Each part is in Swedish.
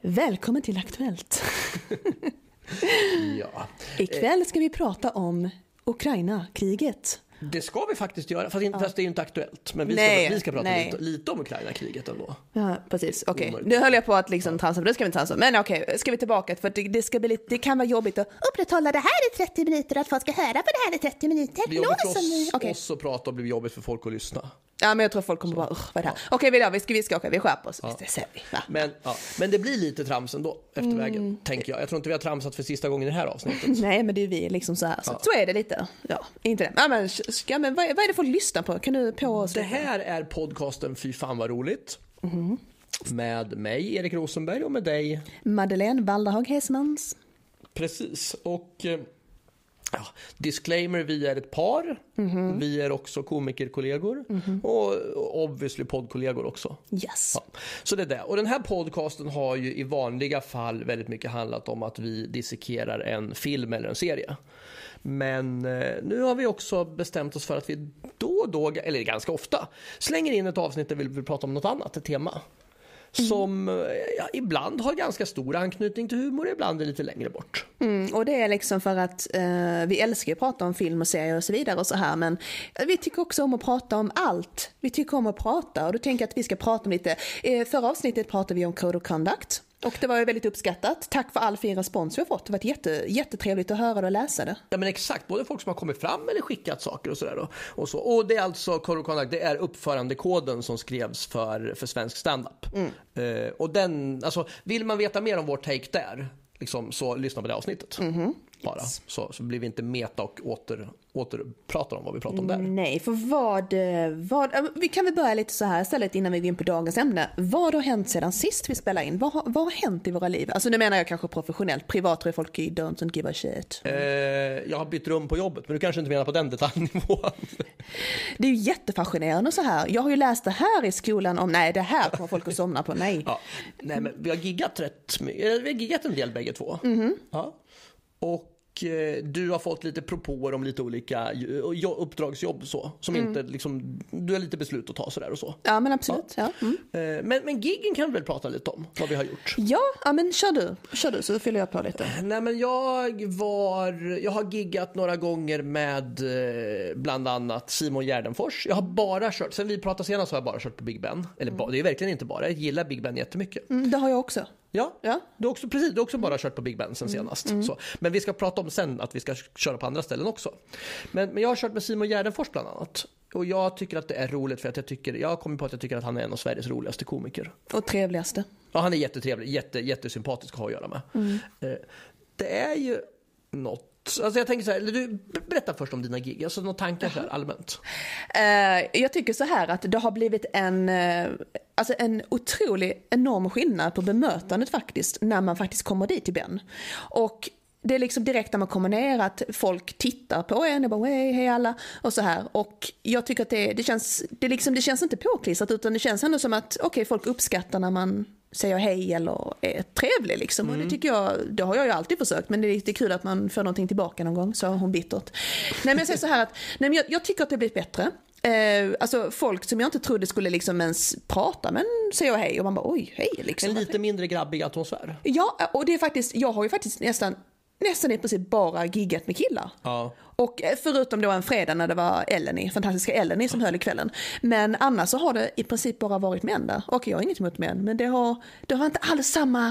Välkommen till Aktuellt. Ja, Ikväll ska vi prata om Ukraina-kriget. det ska vi faktiskt göra. Fast, inte, fast det är ju inte aktuellt. Men vi ska, Nej, vi ska prata lite, lite om Ukraina-kriget ändå. Ja, precis. Okej, Omöjligt. nu höll jag på att liksom transa, men det ska vi inte transa. Men okej, ska vi tillbaka? För det, det, ska bli det kan vara jobbigt att upprätthålla det här i 30 minuter, att folk ska höra på det här i 30 minuter. Det blir jobbigt för oss, Okej. oss att prata och blir jobbigt för folk att lyssna. Ja, men jag tror folk kommer bara, "Usch, vad är det här? Okej, vi, gör, vi ska, vi ska, okej, vi skärper oss. Det ser vi. Va? Men, ja, men det blir lite trams ändå efter Mm. vägen, tänker jag. Jag tror inte vi har tramsat för sista gången i det här avsnittet. Nej, men det är vi liksom så här. Så, så är det lite. Ja, inte det. Ja, men, ska, men vad, är- vad är det folk lyssnar på? Kan du på oss? Det här är podcasten Fy fan vad roligt. Mhm. Med mig, Erik Rosenberg, och med dig. Madeleine Walderhag Hesmans. Precis. Och eh, ja, disclaimer, vi är ett par. Mhm. Vi är också komikerkollegor. Och obviously poddkollegor också. Yes. Ja, så det är det. Och den här podcasten har ju i vanliga fall väldigt mycket handlat om att vi dissekerar en film eller en serie. Men eh, nu har vi också bestämt oss för att vi då och då, eller ganska ofta, slänger in ett avsnitt där vi vill prata om något annat, ett tema. Som eh, ja, ibland har ganska stor anknytning till humor, ibland är lite längre bort. Mm, och det är liksom för att eh, vi älskar att prata om film och serier och så vidare och så här men vi tycker också om att prata om allt. Vi tycker om att prata och då tänker jag att vi ska prata om lite, eh, förra avsnittet pratade vi om Code of Conduct och det var ju väldigt uppskattat. Tack för all fin respons vi har fått. Det har varit jätte, jättetrevligt att höra det och läsa det. Ja men exakt, både folk som har kommit fram eller skickat saker och sådär. Och, så. och det är alltså Conduct, det är uppförandekoden som skrevs för, för svensk standup. Eh, och den, alltså vill man veta mer om vår take där, liksom, så lyssna på det avsnittet. Bara. Så, så blir vi inte meta och åter, åter pratar om vad vi pratar om där. Nej, för vad, vad, vi kan väl börja lite så här istället innan vi går in på dagens ämne. Vad har hänt sedan sist vi spelade in? Vad har, vad har hänt i våra liv? Alltså nu menar jag kanske professionellt, privat tror jag folk don't give a shit. Eh, jag har bytt rum på jobbet, men du kanske inte menar på den detaljnivån. Det är ju jättefascinerande så här. Jag har ju läst det här i skolan om, nej det här kommer folk att somna på, nej. ja. Nej, men vi har giggat rätt mycket. Eh, Vi har giggat en del bägge två. Ja. Och eh, du har fått lite propåer om lite olika jo- jo- uppdragsjobb så. Som inte liksom, du har lite beslut att ta sådär och så. Ja men absolut. Ja, mm. Eh, Men, men giggen kan vi väl prata lite om, vad vi har gjort. ja, ja men kör du, kör du så fyller jag på lite. Nej men jag var, jag har giggat några gånger med eh, bland annat Simon Gärdenfors. Jag har bara kört, sen vi pratade senast har jag bara kört på Big Ben. Eller ba, det är verkligen inte bara, jag gillar Big Ben jättemycket. Mm, det har jag också. Ja, Ja. Du har också, precis, du har också bara kört på Big Ben sen senast. Så. Men vi ska prata om sen att vi ska köra på andra ställen också. Men, men jag har kört med Simon Gärdenfors bland annat. Och jag tycker att det är roligt för att jag tycker, jag har kommit på att jag tycker att han är en av Sveriges roligaste komiker. Och trevligaste. Ja, han är jättetrevlig, jätte, jättesympatisk att ha att göra med. Eh, Det är ju något, alltså jag tänker så här, du berätta först om dina gig, alltså några tankar så här allmänt. Eh, jag tycker så här att det har blivit en, eh, alltså en otrolig enorm skillnad på bemötandet faktiskt när man faktiskt kommer dit till Ben. Och det är liksom direkt när man kommer ner att folk tittar på en och bara hej, hej alla och så här. Och jag tycker att det, det, känns, det, liksom, det känns inte påklistrat utan det känns ändå som att okej, folk uppskattar när man säger hej eller är trevlig liksom. Och det tycker jag, det har jag ju alltid försökt men det är lite kul att man får någonting tillbaka någon gång, sa hon bittert. Nej men jag säger så här att, nej men jag, jag tycker att det har blivit bättre. Eh, alltså folk som jag inte trodde skulle liksom ens prata men säger hej och man bara oj, hej liksom. En lite mindre grabbig atmosfär. Ja, och det är faktiskt, jag har ju faktiskt nästan, nästan i princip bara giggat med killar. Ja. Och eh, förutom då en fredag när det var Eleni, fantastiska Eleni som höll i kvällen. Men annars så har det i princip bara varit män där. Och jag har inget emot män, men det har, det har inte alls samma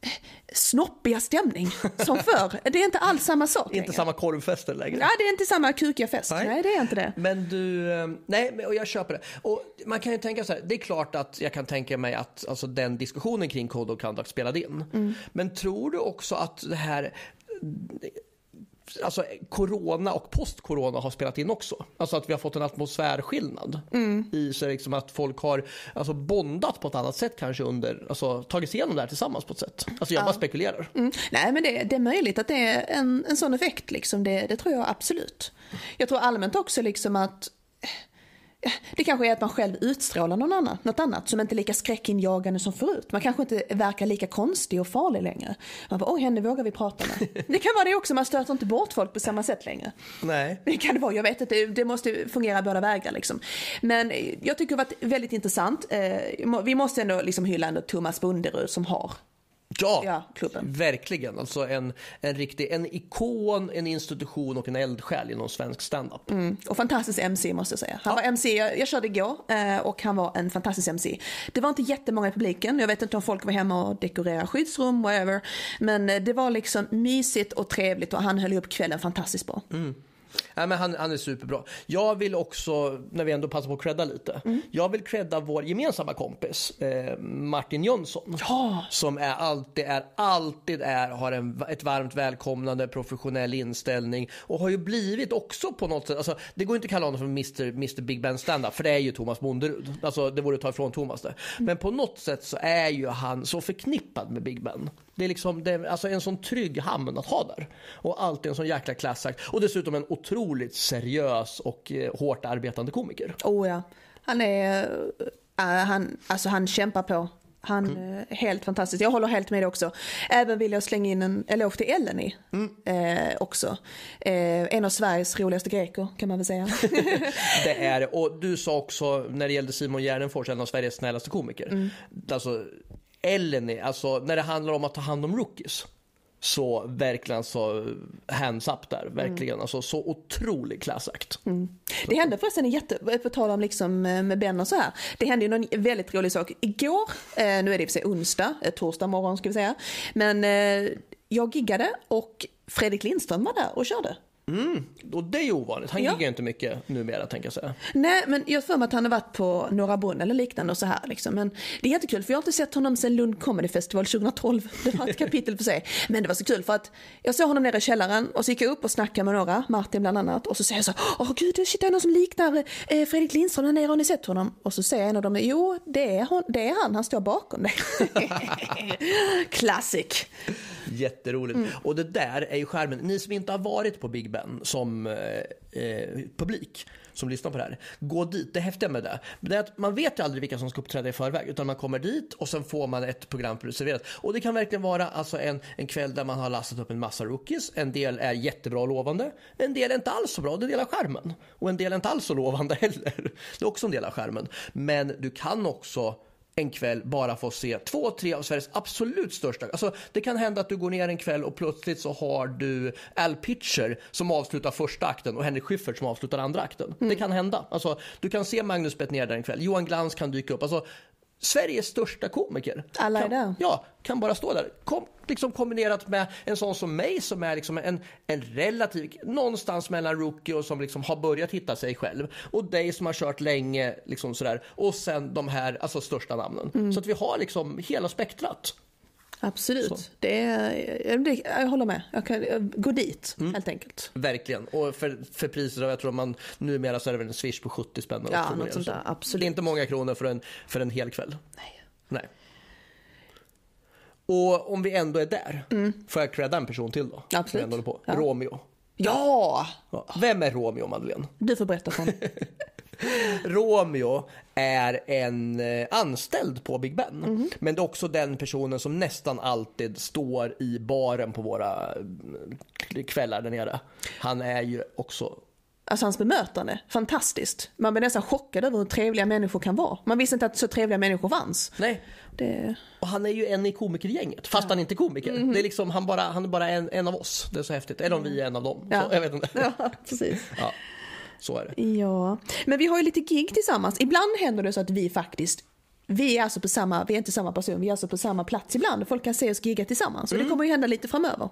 eh, snoppiga stämning som förr. Det är inte alls samma sak Inte längre. samma korvfester längre. Ja, det är inte samma kukiga fest. Nej. Nej, det är inte det. Men du, eh, nej, och jag köper det. Och man kan ju tänka så här, det är klart att jag kan tänka mig att alltså, den diskussionen kring Code of Conduct spelade in. Mm. Men tror du också att det här Alltså corona och post-corona har spelat in också. Alltså att vi har fått en atmosfärskillnad. Mm. I så liksom att folk har alltså bondat på ett annat sätt kanske under, alltså tagit sig igenom det här tillsammans på ett sätt. Alltså jag bara spekulerar. Mm. Nej men det, det är möjligt att det är en, en sån effekt liksom. Det, det tror jag absolut. Jag tror allmänt också liksom att det kanske är att man själv utstrålar någon annan, något annat som inte är lika skräckinjagande som förut. Man kanske inte verkar lika konstig och farlig längre. Man bara, oj henne vågar vi prata med. Det kan vara det också, man stöter inte bort folk på samma sätt längre. Nej. Det kan det vara, jag vet att det, det måste fungera båda vägar liksom. Men jag tycker det har varit väldigt intressant. Eh, Vi måste ändå liksom hylla ändå Thomas Bunderud som har Ja, Ja, klubben. verkligen. Alltså en, en riktig en ikon, en institution och en eldsjäl inom svensk standup. Mm. Och fantastisk MC måste jag säga. Han var MC, jag, jag körde igår eh, och han var en fantastisk MC. Det var inte jättemånga i publiken, jag vet inte om folk var hemma och dekorerade skyddsrum, whatever. Men eh, det var liksom mysigt och trevligt och han höll upp kvällen fantastiskt bra. Nej, men han, han är superbra. Jag vill också, när vi ändå passar på att credda lite, jag vill credda vår gemensamma kompis eh, Martin Jönsson. Ja. Som är alltid är, alltid är, har en, ett varmt välkomnande, professionell inställning och har ju blivit också på något sätt, alltså, det går inte att kalla honom för Mr, Mr Big Ben Standup för det är ju Thomas Bonderud. Alltså det vore att ta ifrån Thomas det. Men på något sätt så är ju han så förknippad med Big Ben. Det är liksom det är, alltså en sån trygg hamn att ha där. Och alltid en sån jäkla klassakt. Och dessutom en otroligt seriös och eh, hårt arbetande komiker. Oh ja. Han är, äh, han, alltså han kämpar på. Han är helt fantastisk. Jag håller helt med dig också. Även vill jag slänga in en eloge till Eleni eh, också. Eh, en av Sveriges roligaste greker kan man väl säga. Det är det. Och du sa också när det gällde Simon Gärdenfors, en av Sveriges snällaste komiker. Alltså, Eleni, alltså när det handlar om att ta hand om rookies. Så verkligen så hands up där, verkligen. Alltså så otrolig klassakt. Det hände förresten en jätte, på tal om liksom eh, med Ben och så här. Det hände ju någon väldigt rolig sak igår, eh, nu är det i och för sig onsdag, eh, torsdag morgon ska vi säga. Men eh, jag giggade och Fredrik Lindström var där och körde. Och det är ju ovanligt. Han Ja. giggar inte mycket numera, tänker jag säga. Nej, men jag för mig att han har varit på Norra Brunn eller liknande och så här liksom. Men det är jättekul för jag har inte sett honom sedan Lund Comedy Festival 2012. Det var ett kapitel för sig. Men det var så kul för att jag såg honom nere i källaren och så gick jag upp och snackade med några, Martin bland annat. Och så säger jag så åh gud, shit, det är någon som liknar eh, Fredrik Lindström där nere, har ni sett honom? Och så säger en av dem, jo det är, hon, det är han, han står bakom dig. Classic. Jätteroligt. Mm. Och det där är ju skärmen. Ni som inte har varit på Big Ben som eh, eh, publik som lyssnar på det här, gå dit. Det häftiga med det, det är att man vet ju aldrig vilka som ska uppträda i förväg utan man kommer dit och sen får man ett program serverat. Och det kan verkligen vara alltså en, en kväll där man har lastat upp en massa rookies. En del är jättebra och lovande, en del är inte alls så bra, det är del av skärmen. Och en del är inte alls så lovande heller. Det är också en del av skärmen. Men du kan också en kväll bara få se två, tre av Sveriges absolut största. Alltså, det kan hända att du går ner en kväll och plötsligt så har du Al Pitcher som avslutar första akten och Henrik Schyffert som avslutar andra akten. Det kan hända. Alltså, du kan se Magnus Bettner där en kväll. Johan Glans kan dyka upp. Alltså, Sveriges största komiker. Alla är där. Ja, kan bara stå där. Kom, liksom kombinerat med en sån som mig som är liksom en, en relativ, någonstans mellan rookie och som liksom har börjat hitta sig själv. Och dig som har kört länge liksom sådär. Och sen de här alltså största namnen. Mm. Så att vi har liksom hela spektrat. Absolut. Det är, det, jag håller med. Jag kan gå dit Mm. helt enkelt. Verkligen. Och för, för priser av, jag tror man numera så är det väl en swish på 70 spänn. Ja, något sånt så. där, absolut. Det är inte många kronor för en, för en hel kväll. Nej. Nej. Och om vi ändå är där, får jag credda en person till då? Mm. Absolut. på. Ja. Romeo. Ja! Ja. Vem är Romeo, Madeleine? Du får berätta för mig. Romeo är en eh, anställd på Big Ben. Mhm. Men det är också den personen som nästan alltid står i baren på våra eh, kvällar där nere. Han är ju också Alltså hans bemötande, fantastiskt. Man blir nästan chockad över hur trevliga människor kan vara. Man visste inte att så trevliga människor fanns. Nej, Det... och han är ju en i komikergänget, fast han inte är komiker. Mhm. Det är liksom, han, bara, han är bara en, en av oss. Det är så häftigt. Eller om vi är en av dem. Ja. Så, jag vet inte. Ja, precis. Ja, så är det. Ja, men vi har ju lite gig tillsammans. Ibland händer det så att vi faktiskt vi är alltså på samma, vi är inte samma person, vi är alltså på samma plats ibland. Folk kan se oss gigga tillsammans och det kommer ju hända lite framöver.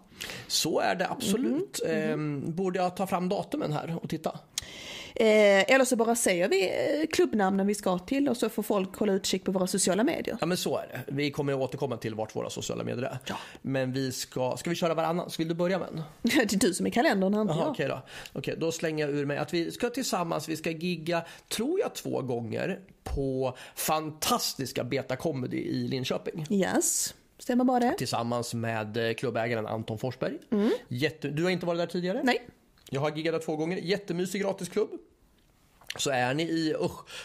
Så är det absolut. Mhm. Ehm, borde jag ta fram datumen här och titta? Eh, eller så bara säger vi eh, klubbnamnen vi ska till och så får folk hålla utkik på våra sociala medier. Ja men så är det. Vi kommer att återkomma till vart våra sociala medier är. Ja. Men vi ska, ska vi köra varannan? Så vill du börja med en? det är du som är kalendern, jag. okej då. Okej, då slänger jag ur mig att vi ska tillsammans, vi ska gigga, tror jag två gånger på fantastiska Beta Comedy i Linköping. Yes, stämmer bara det? Tillsammans med eh, klubbägaren Anton Forsberg. Jätte, du har inte varit där tidigare? Nej. Jag har giggat två gånger. Jättemysig gratisklubb. Så är ni i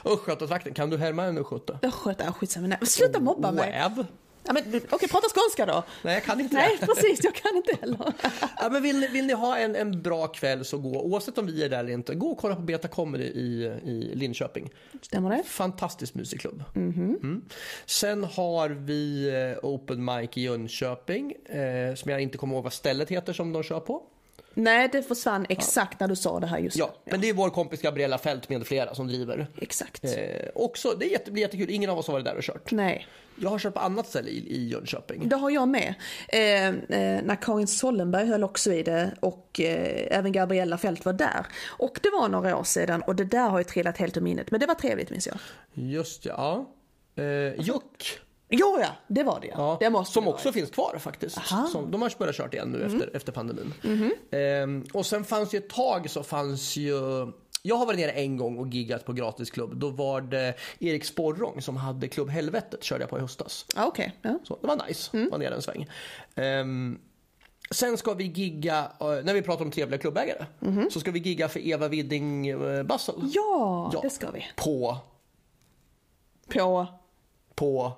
Östgötatrakten, kan du härma en östgöte? Östgöta, skitsamma. Nej, sluta mobba mig. Väv. Ja, men, Okej, prata skånska då. Nej, jag kan inte Nej, det. precis, jag kan inte heller. Ja, men vill, vill ni ha en, en bra kväll så gå, oavsett om vi är där eller inte, gå och kolla på Beta Comedy i, i Linköping. Stämmer det? Fantastisk musikklubb. Mhm. Mm. Sen har vi eh, Open Mic i Jönköping, eh, som jag inte kommer ihåg vad stället heter som de kör på. Nej, det försvann exakt när du sa det här just Ja, men det är vår kompis Gabriella Fält med flera som driver. Exakt. Eh, också, det är jätte, blir jättekul, ingen av oss har varit där och kört. Nej, Jag har kört på annat ställe i, i Jönköping. det har jag med. Eh, eh, när Karin Sollenberg höll också i det och eh, även Gabriella Fält var där. Och det var några år sedan och det där har ju trillat helt ur minnet. Men det var trevligt minns jag. Just ja. Eh, Juck, Jo, ja, det var det ja. det måste som det också finns kvar faktiskt. Aha. Mm. Som, de har börjat kört igen nu efter, efter pandemin. Mhm. Ehm, och sen fanns ju ett tag så fanns ju jag har varit nere en gång och giggat på gratisklubb. Då var det Erik Sporrong som hade Klubb Helvetet körde jag på i höstas. Ja, okej. Ja. Så det var nice, Mm. var nere en sväng. Ehm, sen ska vi gigga, eh, när vi pratar om trevliga klubbägare, så ska vi gigga för Eva Widding uh, Bassel. Ja, Ja. det ska vi. På, På... på,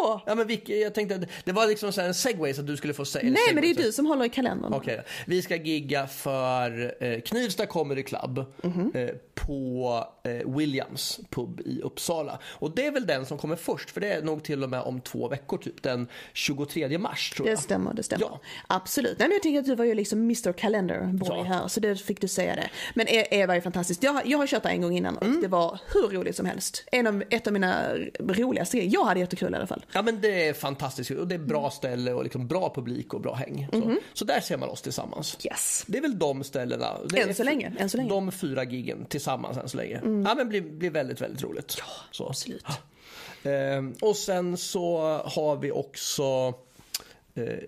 Vadå ja men vilk, jag tänkte, att det var liksom så här en segway så att du skulle få säga. Nej, men det är du som håller i kalendern. Okej, vi ska gigga för eh, Knivsta Comedy Club Mhm. eh, på Williams pub i Uppsala. Och det är väl den som kommer först, för det är nog till och med om två veckor, typ den 23 mars tror Det jag. stämmer, det stämmer. Ja. Absolut. Nej, men jag tycker att du var ju liksom Mr Calendar boy Ja. här, så det fick du säga det. Men Eva är fantastisk. Jag, jag har kört där en gång innan och Mm. det var hur roligt som helst. En av, ett av mina roligaste grejer. Jag hade jättekul i alla fall. Ja men det är fantastiskt och det är bra Mm. ställe och liksom bra publik och bra häng. Så, Mhm. så där ser man oss tillsammans. Yes. Det är väl de ställena. Det Än så länge, än så länge. De fyra giggen tillsammans än så länge. Ja men blir, blir väldigt, väldigt roligt. Ja, så. Absolut. Ehm, och sen så har vi också eh,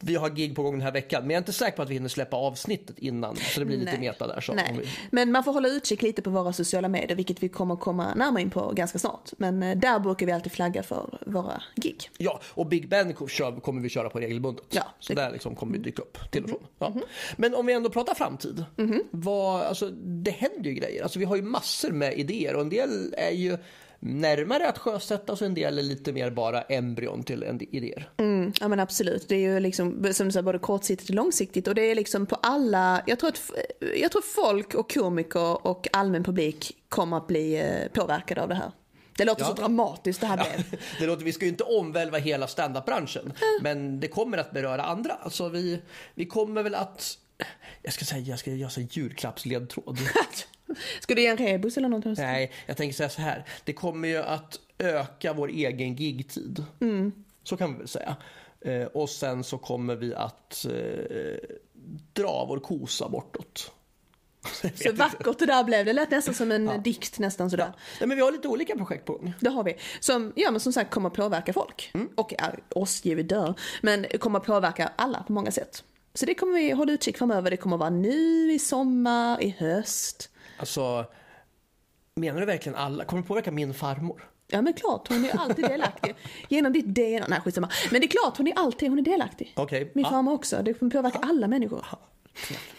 vi har gig på gång den här veckan, men jag är inte säker på att vi hinner släppa avsnittet innan. Så det blir lite Nej. meta där. Så vi, Men man får hålla utkik lite på våra sociala medier, vilket vi kommer komma närmare in på ganska snart. Men eh, där brukar vi alltid flagga för våra gig. ja, och Big Ben kommer vi köra på regelbundet. Ja, så där liksom kommer vi dyka upp till och från. Ja. Mhm. Men om vi ändå pratar framtid. Vad, alltså, det händer ju grejer. Alltså, vi har ju massor med idéer och en del är ju närmare att sjösättas och en del är lite mer bara embryon till en idéer. Mm, ja men absolut. Det är ju liksom som du säger, både kortsiktigt och långsiktigt och det är liksom på alla, jag tror att jag tror folk och komiker och allmän publik kommer att bli eh, påverkade av det här. Det låter Ja. så dramatiskt det här blev. Det låter, vi ska ju inte omvälva hela standup-branschen, men det kommer att beröra andra. Alltså vi, vi kommer väl att, jag ska säga, jag ska göra så här julklappsledtråd. Ska du ge en rebus eller någonting? Nej, jag tänker säga så här. Det kommer ju att öka vår egen gigtid. Så kan vi väl säga. Eh, och sen så kommer vi att eh, dra vår kosa bortåt. Så vackert det där blev. Det lät nästan som en dikt nästan sådär. Nej, men vi har lite olika projekt på gång. Det har vi. Som, ja men som sagt kommer påverka folk. Och ja, oss givet dör. Men kommer att påverka alla på många sätt. Så det kommer vi hålla utkik framöver. Det kommer att vara nu i sommar, i höst. Alltså, menar du verkligen alla? Kommer det påverka min farmor? Ja men klart, hon är alltid delaktig. Genom ditt DNA, nej skitsamma. Men det är klart, hon är alltid hon är delaktig. Okej. Min Ja. farmor också, det kommer påverka alla människor.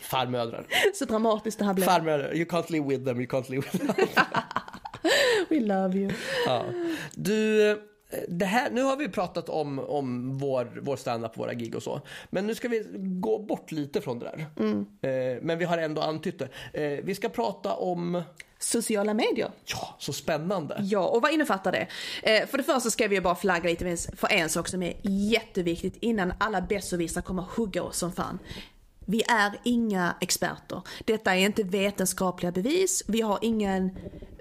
Farmödrar. Så dramatiskt det här blev. Farmödrar, you can't live with them, you can't live with them. We love you. Ja. Du, det här, nu har vi pratat om, om vår, vår standup, våra gig och så. Men nu ska vi gå bort lite från det där. Eh, men vi har ändå antytt det. Eh, vi ska prata om, Sociala medier. ja, så spännande. Ja, och vad innefattar det? Eh, för det första ska vi bara flagga lite för en sak som är jätteviktigt innan alla besserwissrar kommer hugga oss som fan. Vi är inga experter. Detta är inte vetenskapliga bevis. Vi har ingen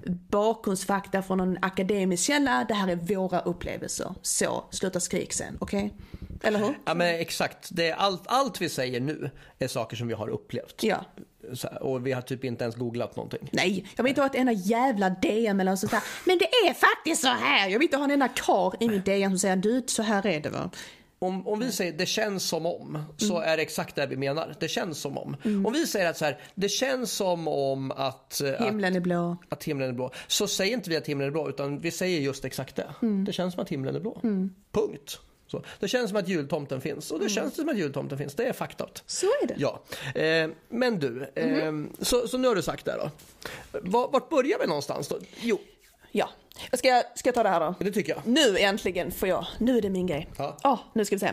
bakgrundsfakta från någon akademisk källa. Det här är våra upplevelser. Så, sluta skrik sen, okej? Eller hur? Ja men exakt, det är allt, allt vi säger nu är saker som vi har upplevt. Ja. Här, och vi har typ inte ens googlat någonting. Nej, jag vill inte ha ett enda jävla DM eller sånt där. Men det är faktiskt så här. Jag vill inte ha en enda kar i min DM som säger du, så här är det va. Om, om vi säger det känns som om, så är det exakt det vi menar. Det känns som om. Om vi säger att så här, det känns som om att, eh, att, Himlen är blå. att himlen är blå. Så säger inte vi att himlen är blå, utan vi säger just exakt det. Det känns som att himlen är blå. Punkt. Så. Det känns som att jultomten finns och det känns som att jultomten finns. Det är faktat. Så är det. Ja, eh, men du, eh, så, så nu har du sagt det då. Var, vart börjar vi någonstans då? Jo, Ja, Ska jag, ska jag ta det här då? Det tycker jag. Nu äntligen får jag, nu är det min grej. Ja. Ja, nu ska vi se.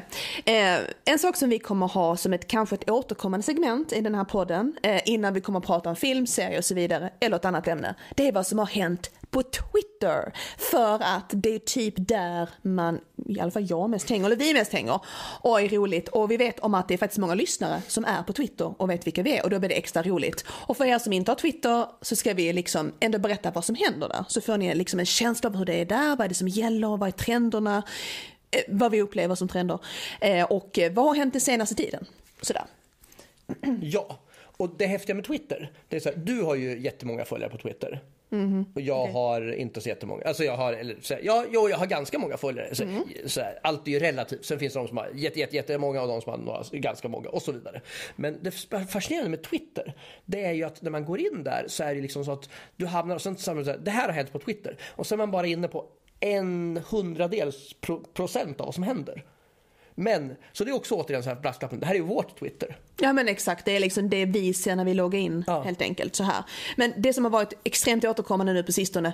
Eh, en sak som vi kommer ha som ett kanske ett återkommande segment i den här podden, eh, innan vi kommer att prata om film, serier och så vidare, eller ett annat ämne, det är vad som har hänt på Twitter. För att det är typ där man, i alla fall jag mest hänger, eller vi mest hänger, och är roligt. Och vi vet om att det är faktiskt många lyssnare som är på Twitter och vet vilka vi är och då blir det extra roligt. Och för er som inte har Twitter så ska vi liksom ändå berätta vad som händer där. Så får ni liksom en känsla av hur det är där, vad är det som gäller, vad är trenderna, eh, vad vi upplever som trender eh, och eh, vad har hänt den senaste tiden. Sådär. Ja, och det häftiga med Twitter, det är så här, du har ju jättemånga följare på Twitter. Och jag har inte så jättemånga. Alltså jag har, eller, så här, ja, jo, jag har ganska många följare. Så, så här, allt är ju relativt. Sen finns det de som har jätte, jätte, jättemånga och de som har några, ganska många och så vidare. Men det fascinerande med Twitter, det är ju att när man går in där så är det liksom så att du hamnar och sen så här, det här har hänt på Twitter. Och sen är man bara inne på en hundradels pro, procent av vad som händer. Men, så det är också återigen så här brasklappen, det här är ju vårt Twitter. Ja men exakt, det är liksom det vi ser när vi loggar in Ja. helt enkelt så här. Men det som har varit extremt återkommande nu på sistone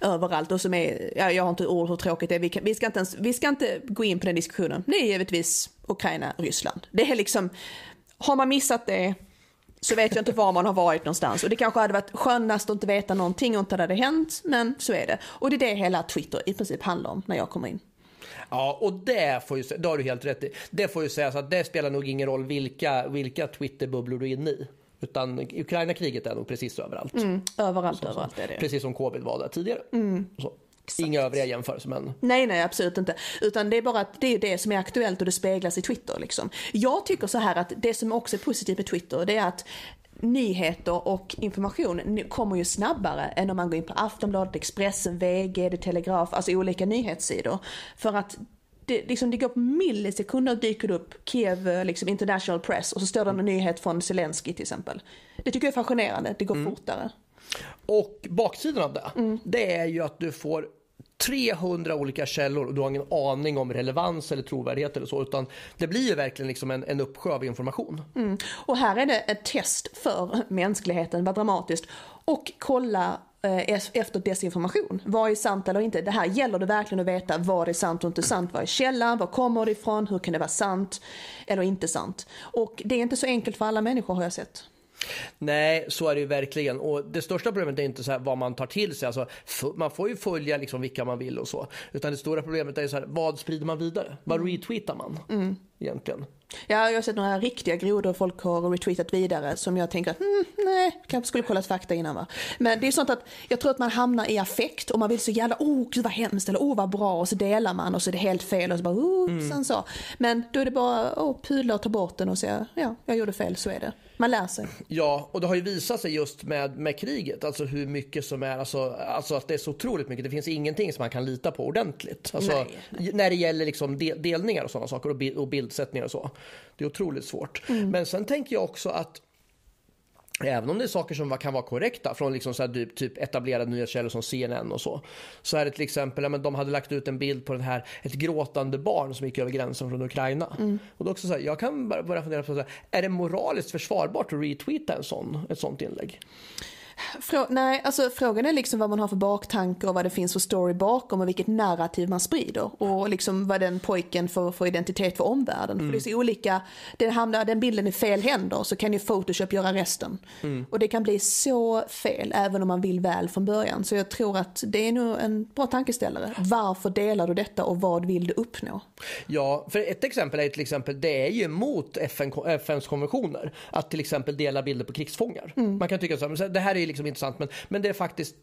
överallt och som är, ja, jag har inte ord hur tråkigt det är, vi, kan, vi, ska inte ens, vi ska inte gå in på den diskussionen. Det är givetvis Ukraina, Ryssland. Det är liksom, har man missat det så vet jag inte var man har varit någonstans. Och det kanske hade varit skönast att inte veta någonting och inte hade det hänt, men så är det. Och det är det hela Twitter i princip handlar om när jag kommer in. Ja, och det får ju, det har du helt rätt i. Det får ju sägas att det spelar nog ingen roll vilka, vilka Twitterbubblor du är inne i. Utan Ukraina-kriget är nog precis överallt. Överallt, överallt är det. Precis som covid var där tidigare. Så. Inga övriga jämförelser men Nej, nej, absolut inte. Utan det är bara att det är det som är aktuellt och det speglas i Twitter. Liksom. Jag tycker så här att det som också är positivt med Twitter, det är att nyheter och information kommer ju snabbare än om man går in på Aftonbladet, Expressen, VG, The Telegraf, alltså olika nyhetssidor. För att det, liksom, det går på millisekunder dyker det upp Kiev eh, liksom, International Press och så står det en nyhet från Zelensky till exempel. Det tycker jag är fascinerande, det går fortare. Och baksidan av det, det är ju att du får 300 olika källor och du har ingen aning om relevans eller trovärdighet eller så. Utan det blir ju verkligen liksom en, en uppsjö av information. Mm. Och här är det ett test för mänskligheten, vad dramatiskt. Och kolla eh, efter desinformation. Vad är sant eller inte? Det här gäller det verkligen att veta vad är sant och inte sant. Vad är källan? Var kommer det ifrån? Hur kan det vara sant eller inte sant? Och det är inte så enkelt för alla människor har jag sett. Nej, så är det ju verkligen. Och det största problemet är inte så vad man tar till sig. Alltså, man får ju följa liksom vilka man vill och så. Utan det stora problemet är så här, vad sprider man vidare? Vad retweetar man egentligen? Ja, jag har sett några riktiga grodor folk har retweetat vidare som jag tänker att mm, nej, kanske skulle kollat fakta innan va. Men det är sånt att jag tror att man hamnar i affekt och man vill så jävla, oh gud vad hemskt eller oh vad bra och så delar man och så är det helt fel och så bara, oh, sen så. Men då är det bara, oh pudla och ta bort den och säga, ja, jag gjorde fel, så är det. Man lär sig. Ja, och det har ju visat sig just med, med kriget, alltså hur mycket som är, alltså, alltså att det är så otroligt mycket. Det finns ingenting som man kan lita på ordentligt. Alltså, när det gäller liksom del, delningar och sådana saker och, och bildsättningar och så. Det är otroligt svårt. Men sen tänker jag också att Även om det är saker som kan vara korrekta från liksom så här typ, typ etablerade nyhetskällor som CNN och så. Så är det till exempel, ja, men de hade lagt ut en bild på den här, ett gråtande barn som gick över gränsen från Ukraina. Och då också så här, jag kan bara börja fundera på, så här, är det moraliskt försvarbart att retweeta en sån, ett sånt inlägg? Frå- nej, alltså frågan är liksom vad man har för baktanke och vad det finns för story bakom och vilket narrativ man sprider. Och liksom vad den pojken får för identitet för omvärlden. För det är så olika, det hamnar den bilden i fel händer så kan ju Photoshop göra resten. Och det kan bli så fel även om man vill väl från början. Så jag tror att det är nog en bra tankeställare. Varför delar du detta och vad vill du uppnå? Ja, för ett exempel är till exempel, det är ju mot FN, FNs konventioner att till exempel dela bilder på krigsfångar. Man kan tycka så här, men så här, det här är ju liksom intressant men, men det är faktiskt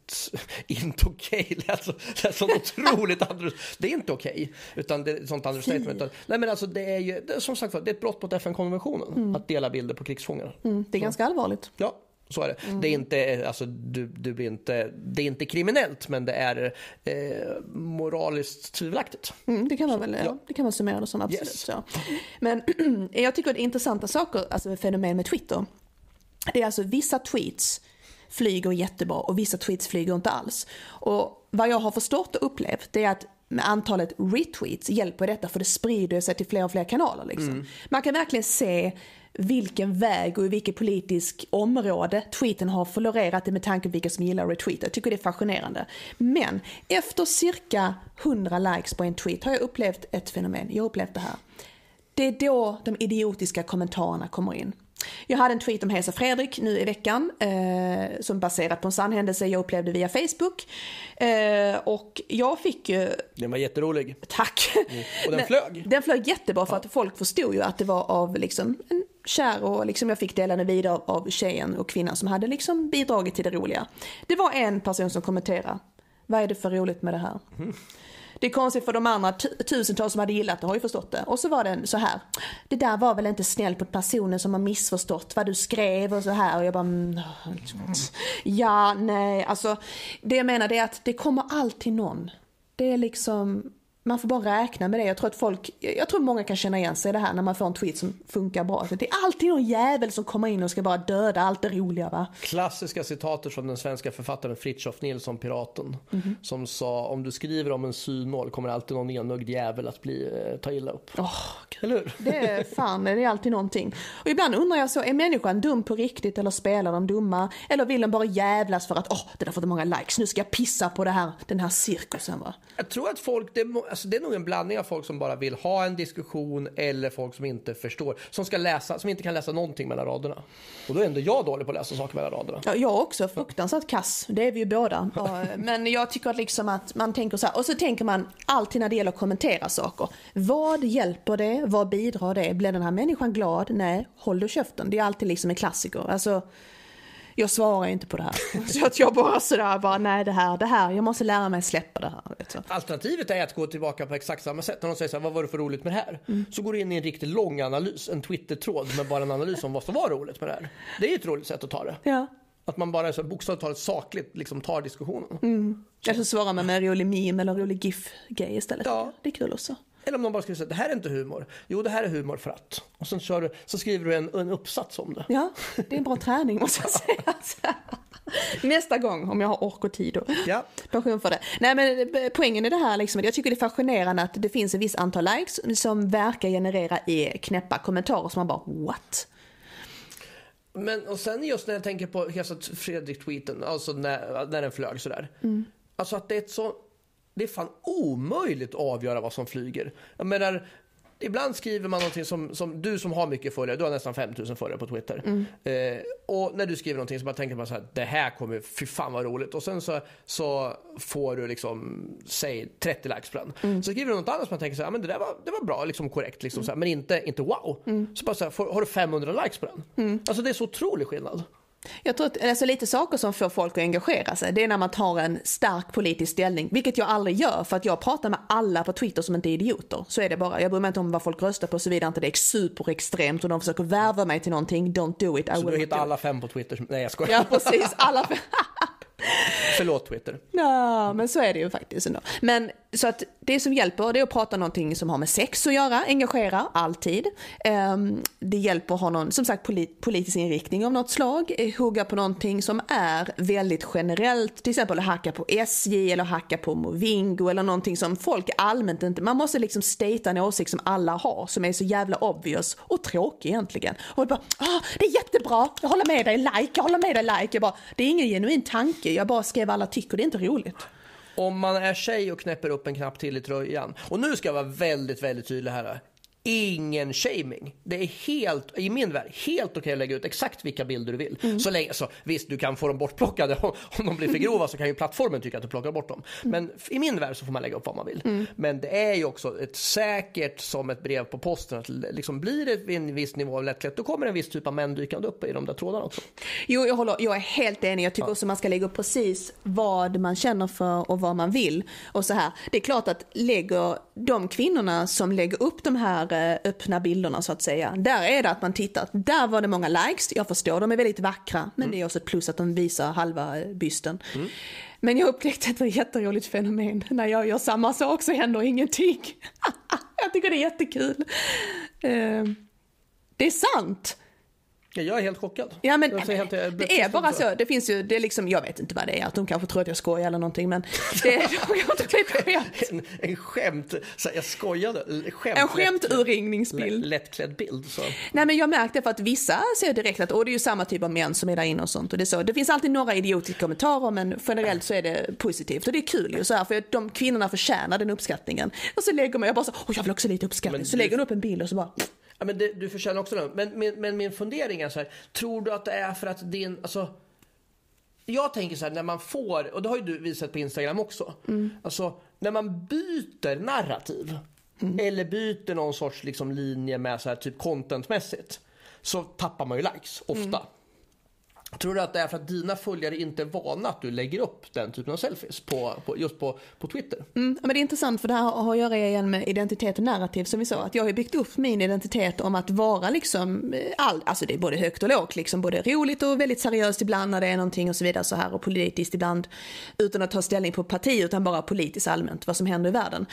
inte okej. Alltså, det är så otroligt under, Det är inte okej. Utan det är sånt understatement. Utan- Nej men alltså det är ju, det som sagt det är ett brott mot FN-konventionen att dela bilder på krigsfångar. Mm, det är ganska allvarligt. Ja, så är det. Det är inte, alltså, du, du blir inte, det är inte kriminellt men det är eh, moraliskt tvivelaktigt. Mm, det kan man väl, ja. Det kan man summera det som absolut. Yes. Så. Men jag tycker det är intressanta saker, alltså fenomen med Twitter. Det är alltså vissa tweets flyger jättebra och vissa tweets flyger inte alls. Och vad jag har förstått och upplevt är att antalet retweets hjälper detta för det sprider sig till fler och fler kanaler. Liksom. Man kan verkligen se vilken väg och i vilket politisk område tweeten har florerat med tanke på vilka som gillar retweet. Jag tycker det är fascinerande. Men efter cirka 100 likes på en tweet har jag upplevt ett fenomen. Jag har upplevt det här. Det är då de idiotiska kommentarerna kommer in. Jag hade en tweet om Hesa Fredrik nu i veckan eh, som baserat på en sann händelse jag upplevde via Facebook. Eh, och jag fick ju... Den var jätterolig. Tack! Mm. Och den flög. Den flög jättebra för att folk förstod ju att det var av liksom en kär och liksom jag fick dela den vidare av, av tjejen och kvinnan som hade liksom bidragit till det roliga. Det var en person som kommenterade. Vad är det för roligt med det här? Mm. Det är konstigt för de andra tusentals som hade gillat det har ju förstått det. Och så var den så här. Det där var väl inte snällt mot personen som har missförstått vad du skrev och så här. Och jag bara... Mm, ja, nej, alltså. Det jag menar är att det kommer alltid någon. Det är liksom man får bara räkna med det. Jag tror att folk, jag tror många kan känna igen sig i det här när man får en tweet som funkar bra. Det är alltid någon jävel som kommer in och ska bara döda allt det roliga va. Klassiska citatet från den svenska författaren Fritiof Nilsson, Piraten. Mm -hmm. Som sa, om du skriver om en synål kommer alltid någon enögd jävel att bli, eh, ta illa upp. Oh, eller hur? Det är fan, det är alltid någonting. Och ibland undrar jag så, är människan dum på riktigt eller spelar de dumma? Eller vill de bara jävlas för att, åh, oh, det där får många likes, nu ska jag pissa på det här, den här cirkusen va. Jag tror att folk, det, alltså det är nog en blandning av folk som bara vill ha en diskussion eller folk som inte förstår. Som ska läsa, som inte kan läsa någonting mellan raderna. Och då är ändå jag dålig på att läsa saker mellan raderna. Ja, jag också, fruktansvärt kass. Det är vi ju båda. Men jag tycker att liksom att man tänker så här, och så tänker man alltid när det gäller att kommentera saker. Vad hjälper det? Vad bidrar det? Blir den här människan glad? Nej, håll du käften. Det är alltid liksom en klassiker. Alltså, jag svarar inte på det här. Så att jag bara sådär, bara nej det här, det här, jag måste lära mig släppa det här. Vet Alternativet är att gå tillbaka på exakt samma sätt. När de säger så här, vad var det för roligt med det här? Mm. Så går du in i en riktigt lång analys, en Twitter-tråd med bara en analys om vad som var roligt med det här. Det är ett roligt sätt att ta det. Ja. Att man bara så bokstavligt talat sakligt liksom tar diskussionen. Mm. Eller så svarar man med en rolig meme eller en rolig GIF-grej istället. Ja. Det är kul också. Eller om någon bara så här, det här är inte humor. Jo, det här är humor för att. Och sen kör du, så skriver du en, en uppsats om det. Ja, det är en bra träning måste jag säga. Nästa gång om jag har ork och tid och ja. passion för det. Nej men eh, poängen i det här liksom, jag tycker det är fascinerande att det finns ett visst antal likes som verkar generera i knäppa kommentarer som man bara what? Men och sen just när jag tänker på Fredrik-tweeten, alltså när, när den flög sådär. Mm. Alltså att det är ett så det är fan omöjligt att avgöra vad som flyger. Jag menar, ibland skriver man någonting som, som du som har mycket följare, du har nästan 5000 följare på Twitter. Mm. Eh, och när du skriver någonting så bara tänker man så här, det här kommer, fy fan vad roligt. Och sen så, så får du liksom, säg 30 likes på den. Mm. Så skriver du något annat som man tänker så här, men det där var, det var bra, liksom korrekt, liksom, mm. så här, men inte, inte wow. Mm. Så bara så här, får, har du 500 likes på den? Mm. Alltså det är så otrolig skillnad. Jag tror att alltså, lite saker som får folk att engagera sig, det är när man tar en stark politisk ställning, vilket jag aldrig gör för att jag pratar med alla på Twitter som inte är idioter. Så är det bara. Jag bryr mig inte om vad folk röstar på såvida inte det är superextremt och de försöker värva mig till någonting. Don't do it. I så du hittar alla fem på Twitter? Nej jag skojar. Ja precis, alla fem. Förlåt Twitter. Ja, men så är det ju faktiskt ändå. Men så att det som hjälper det är att prata någonting som har med sex att göra, engagera, alltid. Ehm, det hjälper att ha någon, som sagt, polit, politisk inriktning av något slag, eh, hugga på någonting som är väldigt generellt, till exempel att hacka på SJ eller hacka på Movingo eller någonting som folk allmänt inte, man måste liksom statea en åsikt som alla har, som är så jävla obvious och tråkig egentligen. Och bara, ah, det är jättebra, jag håller med dig, like, jag håller med dig, like. Jag bara, det är ingen genuin tanke, jag bara skrev alla tycker, det är inte roligt om man är tjej och knäpper upp en knapp till i tröjan. Och nu ska jag vara väldigt, väldigt tydlig här ingen shaming. Det är helt, i min värld, helt okej att lägga ut exakt vilka bilder du vill. Mm. Så länge, så, visst, du kan få dem bortplockade om, om de blir för grova så kan ju plattformen tycka att du plockar bort dem. Mm. Men i min värld så får man lägga upp vad man vill. Mm. Men det är ju också ett säkert som ett brev på posten att liksom blir det en viss nivå av lätthet då kommer en viss typ av män dykande upp i de där trådarna också. Jo, jag, håller, jag är helt enig. Jag tycker ja. också man ska lägga upp precis vad man känner för och vad man vill. Och så här, det är klart att lägger de kvinnorna som lägger upp de här öppna bilderna så att säga. Där är det att man tittar, där var det många likes, jag förstår de är väldigt vackra men mm. det är också ett plus att de visar halva eh, bysten. Mm. Men jag upptäckte ett jätteroligt fenomen. När jag gör samma sak så händer ingenting. jag tycker det är jättekul. Eh, det är sant. Ja, jag är helt chockad. Ja men Jag säger helt- jag- det är bara så, det finns ju, det är liksom, jag vet inte vad det är, att de kanske tror att jag skojar eller någonting men det är, de kanske tror att det är skämt. En, en skämt, så jag skojade. Skämt, En lätt- skämturringningsbild. Lättklädd bild. Så. Nej men jag märkte för att vissa ser direkt att, och det är ju samma typ av män som är där inne och sånt och det är så. Det finns alltid några idiotiska kommentarer men generellt så är det positivt och det är kul ju så här för de kvinnorna förtjänar den uppskattningen. Och så lägger man, jag bara så, jag vill också lite uppskattning. Men Så du- lägger hon upp en bild och så bara, Ja, men det, du förtjänar också det. Men, men, men min fundering är så här, tror du att det är för att din, alltså jag tänker så här, när man får, och det har ju du visat på Instagram också, alltså när man byter narrativ eller byter någon sorts liksom, linje med så här, typ contentmässigt så tappar man ju likes ofta. Tror du att det är för att dina följare inte är vana att du lägger upp den typen av selfies på, på, just på, på Twitter? Mm, men det är intressant för det här har att göra igen med identitet och narrativ som vi sa. Att jag har byggt upp min identitet om att vara liksom eh, all, alltså det är både högt och lågt, liksom både roligt och väldigt seriöst ibland när det är någonting och så vidare så här och politiskt ibland utan att ta ställning på parti utan bara politiskt allmänt vad som händer i världen.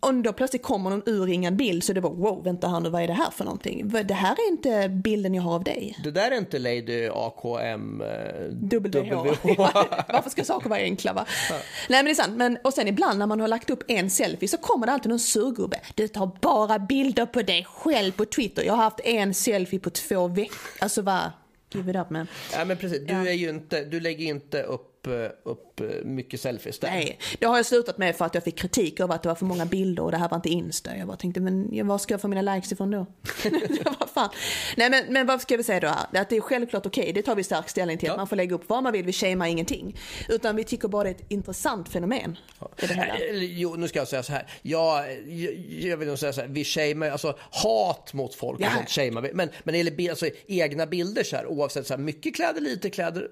Om då plötsligt kommer någon urringad bild så är det bara wow, vänta här nu, vad är det här för någonting? Det här är inte bilden jag har av dig. Det där är inte Lady AKM eh, WH. Varför ska saker vara enkla va? Nej men det är sant. Men, och sen ibland när man har lagt upp en selfie så kommer det alltid någon surgubbe. Du tar bara bilder på dig själv på Twitter. Jag har haft en selfie på två veckor. Alltså vad? Give it up man. Ja men precis, du, Ja. är ju inte, du lägger inte upp, eh, upp eh, mycket selfies där. Nej, det har jag slutat med för att jag fick kritik över att det var för många bilder och det här var inte Insta. Jag bara tänkte, men var ska jag få mina likes ifrån då? vad fan. Nej men, men vad ska vi säga då? här? Att det är självklart okej, det tar vi stark ställning till. Ja. Att man får lägga upp vad man vill, vi shamear ingenting. Utan vi tycker bara det är ett intressant fenomen. hela. Eller, Jo, nu ska jag säga så här. Jag, jag, jag vill nog säga så här. Vi shamear, alltså hat mot folk och Ja. sånt shamear vi. Men, men när det gäller bild, alltså, egna bilder så här, oavsett så här, mycket kläder, lite kläder.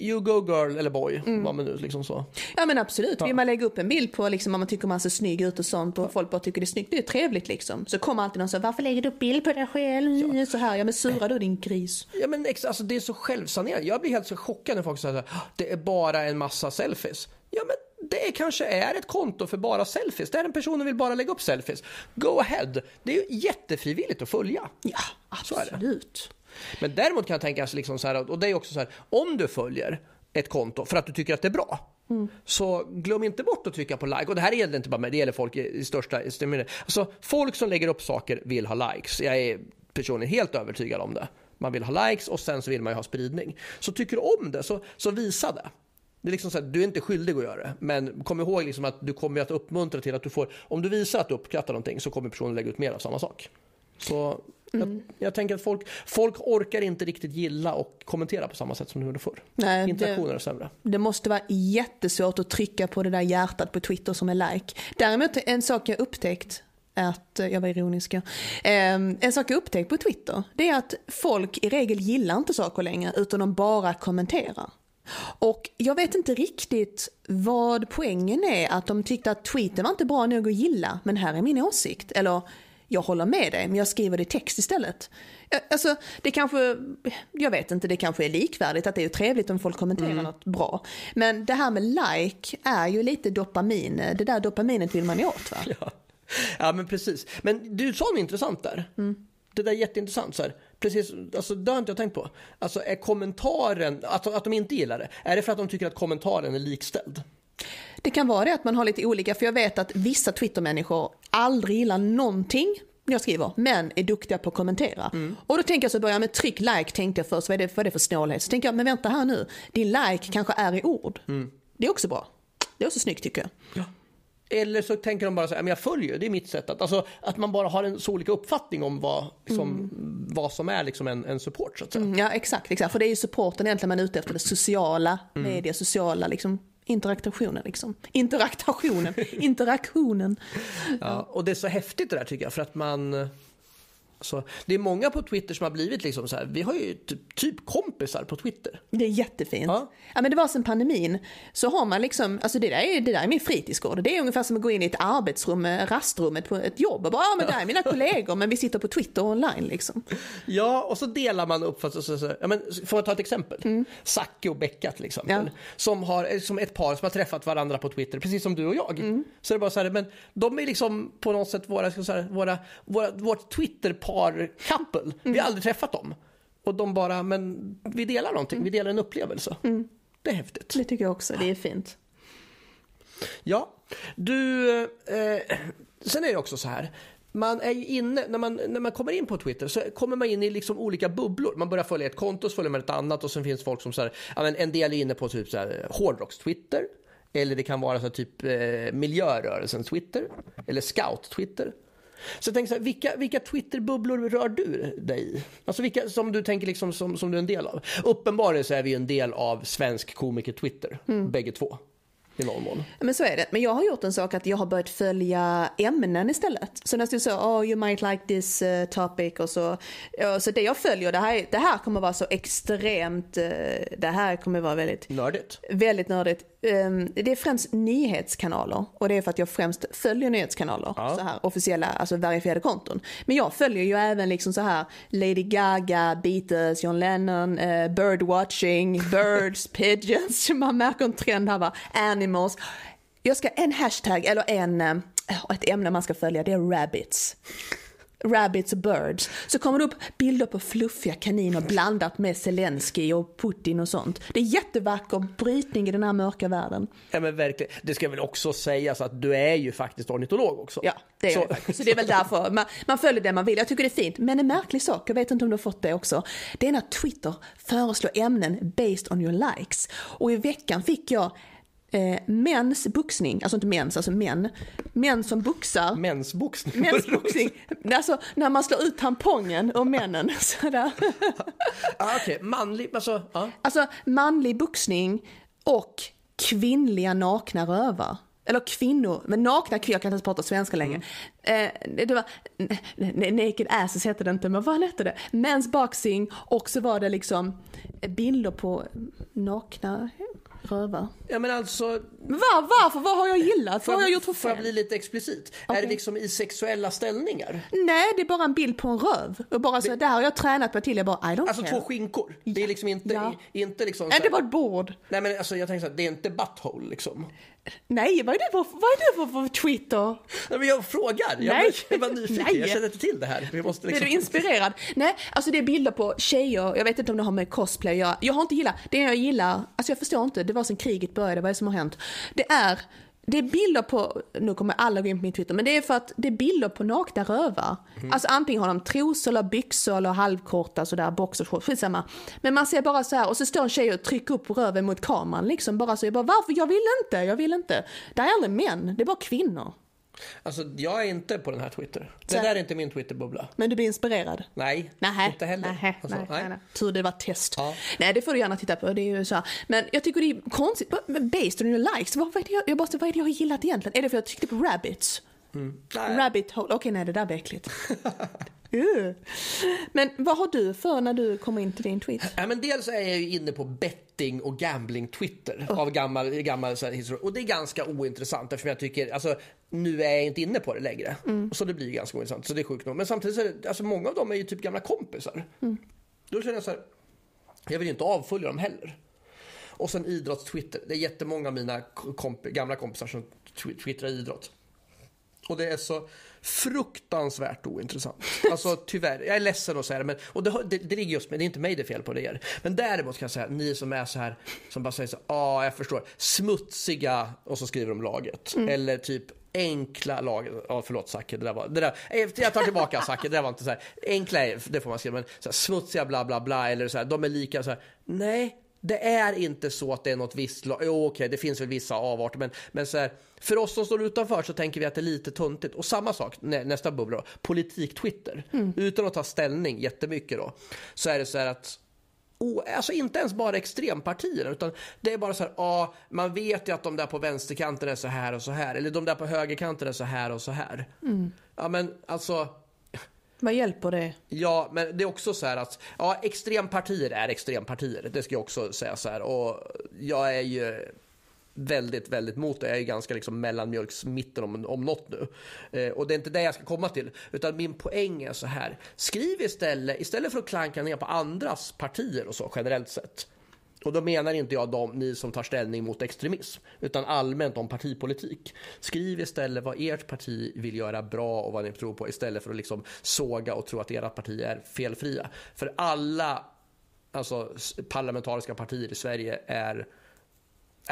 You go girl eller boy, Mm. vad man nu liksom så. Ja men absolut, vill man lägga upp en bild på liksom, om man tycker man ser snygg ut och sånt och folk bara tycker det är snyggt, det är trevligt liksom. Så kommer alltid någon så varför lägger du upp bild på dig själv? Så här, ja men sura du din gris. Ja men ex, alltså, det är så självsanerande. Jag blir helt så chockad när folk säger så här, det är bara en massa selfies. Ja men det kanske är ett konto för bara selfies. Där en person vill bara lägga upp selfies. Go ahead. Det är ju jättefrivilligt att följa. Ja, är det. absolut. Men däremot kan jag tänka alltså liksom så här, och det är också så här, om du följer ett konto för att du tycker att det är bra. Så glöm inte bort att trycka på like. Och det här gäller inte bara mig, det gäller folk i, i största i största- Alltså folk som lägger upp saker vill ha likes. Jag är personligen helt övertygad om det. Man vill ha likes och sen så vill man ju ha spridning. Så tycker du om det, så, så visa det. Det är liksom så här, du är inte skyldig att göra det, men kom ihåg liksom att du kommer att uppmuntra till att du får, om du visar att du uppskattar någonting så kommer personen lägga ut mer av samma sak. Så jag, jag tänker att folk, folk orkar inte riktigt gilla och kommentera på samma sätt som de gjorde förr. Nej, Interaktioner det, är sämre. det måste vara jättesvårt att trycka på det där hjärtat på Twitter som är like. Däremot en sak jag upptäckt att, jag var ironisk ja. Ehm, En sak jag upptäckt på Twitter, det är att folk i regel gillar inte saker längre utan de bara kommenterar. Och jag vet inte riktigt vad poängen är, att de tyckte att tweeten var inte bra nog att gilla, men här är min åsikt. Eller, jag håller med dig, men jag skriver det i text istället. Alltså, det kanske, jag vet inte, det kanske är likvärdigt, att det är ju trevligt om folk kommenterar något bra. Men det här med like är ju lite dopamin, det där dopaminet vill man ju åt va? Ja. ja, men precis. Men du sa något intressant där. Det där är jätteintressant. Så här. Precis, alltså, det har inte jag tänkt på. Alltså, är kommentaren, att, att de inte gillar det, är det för att de tycker att kommentaren är likställd? Det kan vara det att man har lite olika, för jag vet att vissa Twitter-människor aldrig gillar någonting jag skriver, men är duktiga på att kommentera. Och då tänker jag så börjar jag med tryck like, tänkte jag först, vad är det, vad är det för snålhet? Så tänker jag, men vänta här nu, din like kanske är i ord. Det är också bra. Det är också snyggt tycker jag. Eller så tänker de bara så här, men jag följer, det är mitt sätt att, alltså, att man bara har en så olika uppfattning om vad, liksom, vad som är liksom en, en support så att säga. Mm, Ja exakt, exakt, för det är ju supporten egentligen man är ute efter, det sociala media, sociala liksom interaktionen liksom. Interaktionen, interaktionen. Ja, och det är så häftigt det där tycker jag för att man så, det är många på Twitter som har blivit liksom så här, vi har ju typ, typ kompisar på Twitter. Det är jättefint. Ja. Ja. men det var sen pandemin så har man liksom, alltså det där, är, det där är min fritidsgård. Det är ungefär som att gå in i ett arbetsrum, eh, rastrummet på ett jobb och bara, ja men där är mina kollegor men vi sitter på Twitter online liksom. Ja, och så delar man upp, för att, så, så, ja, men, får jag ta ett exempel? Zacke och Becka till exempel. Mm. Ja. Som, har, som ett par som har träffat varandra på Twitter, precis som du och jag. Mm. Så det är bara så här, men de är liksom på något sätt våra, jag säga, våra, våra, vårt Twitter-par-couple. Vi Mm. har aldrig träffat dem. Och de bara, men vi delar någonting, vi delar en upplevelse. Det är häftigt. Det tycker jag också, det är fint. Ja, du, eh, sen är det också så här. Man är ju inne, när man, när man kommer in på Twitter så kommer man in i liksom olika bubblor. Man börjar följa ett konto, så följer man ett annat och sen finns folk som så här, ja, men en del är inne på typ så här hårdrocks-Twitter. Eller det kan vara så här, typ eh, miljörörelsen Twitter. Eller scout-Twitter. Så jag tänker så här, vilka, vilka Twitter-bubblor rör du dig i? Alltså vilka som du tänker liksom som, som du är en del av? Uppenbarligen så är vi en del av svensk komiker Twitter, bägge två. I någon mån. Men så är det. Men jag har gjort en sak att jag har börjat följa ämnen istället. Så när står så, oh you might like this uh, topic och så. Ja, så det jag följer, det här, det här kommer vara så extremt, uh, det här kommer vara väldigt Nördigt. Väldigt nördigt. Um, det är främst nyhetskanaler och det är för att jag främst följer nyhetskanaler. Ja. Så här officiella, alltså verifierade konton. Men jag följer ju även liksom så här Lady Gaga, Beatles, John Lennon, uh, birdwatching, birds, pigeons. Man märker en trend här va. Animals. Jag ska, en hashtag eller en, uh, ett ämne man ska följa det är rabbits. Rabbits och birds. Så kommer det upp bilder på fluffiga kaniner blandat med Zelensky och Putin och sånt. Det är jättevacker brytning i den här mörka världen. Ja men verkligen. Det ska väl också sägas att du är ju faktiskt ornitolog också. Ja, det är Så- jag. Så det är väl därför man, man följer det man vill. Jag tycker det är fint. Men en märklig sak, jag vet inte om du har fått det också. Det är när Twitter föreslår ämnen based on your likes. Och i veckan fick jag eh, mäns boxning, alltså inte mäns, alltså män. Män som boxar. Mensboxning. Mäns boxning, alltså när man slår ut tampongen och männen. Sådär. ah, Okej, manlig, alltså, ja. Alltså manlig boxning och kvinnliga nakna rövar. Eller kvinnor, men nakna kvinnor, jag kan inte ens prata svenska längre. Eh, det var, naked asses hette det inte, men vad hette det? Men's boxing och så var det liksom bilder på nakna rövar. ja men alltså, Men var, varför? Vad har jag gillat? Vad har jag gjort för får jag bli fel? lite explicit? Är Okej. det liksom i sexuella ställningar? Nej, det är bara en bild på en röv. Och bara så, där har jag tränat mig till, jag bara I don't Alltså care. två skinkor? Det är liksom inte, Ja. inte liksom så det här- var ett bord. Nej men alltså jag tänker så här, det är inte butthole liksom. Nej, vad är det på, vad är det på, på Twitter? Nej, men jag frågar, jag, Nej. jag är bara nyfiken, Nej. jag känner inte till det här. Vi måste liksom... Är du inspirerad? Nej, alltså det är bilder på tjejer, jag vet inte om det har med cosplay att göra. Jag har inte gillat, det jag gillar, alltså jag förstår inte, det var sen kriget började, vad är det som har hänt? Det är, det är bilder på, nu kommer alla gå in på min Twitter, men det är för att det är bilder på nakna rövar. Alltså antingen har de trosor eller byxor eller halvkorta sådär boxershorts, skitsamma. Men man ser bara så här och så står en tjej och trycker upp röven mot kameran liksom bara så, jag bara varför? Jag vill inte, jag vill inte. Det är aldrig män, det är bara kvinnor. Alltså jag är inte på den här Twitter. Det där är inte min Twitterbubbla. Men du blir inspirerad? Nej, Nähä, inte heller. nähä, Alltså, nej, nej. nej. Tur det var test. Ja. Nej, det får du gärna titta på. Det är ju så här. Men jag tycker det är konstigt. Based on your likes, vad, vad, är det jag, jag bara, vad är det jag har gillat egentligen? Är det för att jag tyckte på rabbits? Nej. Rabbit hole, okej nej det där var äckligt. Uh. Men vad har du för när du kommer in till din tweet? Ja, men dels är jag inne på betting och gambling Twitter av gammal, gammal så här. Och det är ganska ointressant eftersom jag tycker, alltså nu är jag inte inne på det längre. Och så det blir ganska ointressant, så det är sjukt nog. Men samtidigt så är det, alltså många av dem är ju typ gamla kompisar. Då känner jag så här, jag vill ju inte avfölja dem heller. Och sen idrotts-Twitter. Det är jättemånga av mina komp gamla kompisar som tw- twittrar idrott. Och det är så fruktansvärt ointressant. Alltså tyvärr, jag är ledsen att säga det, men och det, det, det ligger just med, det är inte mig det är fel på, det er. Men däremot kan jag säga, ni som är så här, som bara säger så ja jag förstår, smutsiga, och så skriver de laget. Eller typ enkla lag, ja förlåt Zacke, det där var, det där, eh, jag tar tillbaka Zacke, det där var inte så här, enkla det får man skriva, men så här, smutsiga bla bla bla, eller så här, de är lika så här, nej, det är inte så att det är något visst lag. Jo, okej, det finns väl vissa avarter, men, men så här, för oss som står utanför så tänker vi att det är lite tuntigt. Och samma sak, nä, nästa bubbla då, politik-Twitter. Utan att ta ställning jättemycket då, så är det så här att Alltså inte ens bara extrempartier utan det är bara så här, ja, man vet ju att de där på vänsterkanten är så här och så här, eller de där på högerkanten är så här och så här. Ja, men alltså, Vad hjälper det? Ja, men det är också så här att ja, extrempartier är extrempartier. Det ska jag också säga så här. Och jag är ju väldigt, väldigt mot det. Jag är ju ganska liksom mellanmjölksmitten om, om något nu. Eh, och det är inte det jag ska komma till. Utan min poäng är så här. Skriv istället, istället för att klanka ner på andras partier och så generellt sett. Och då menar inte jag de, ni som tar ställning mot extremism, utan allmänt om partipolitik. Skriv istället vad ert parti vill göra bra och vad ni tror på istället för att liksom såga och tro att ert parti är felfria. För alla alltså, parlamentariska partier i Sverige är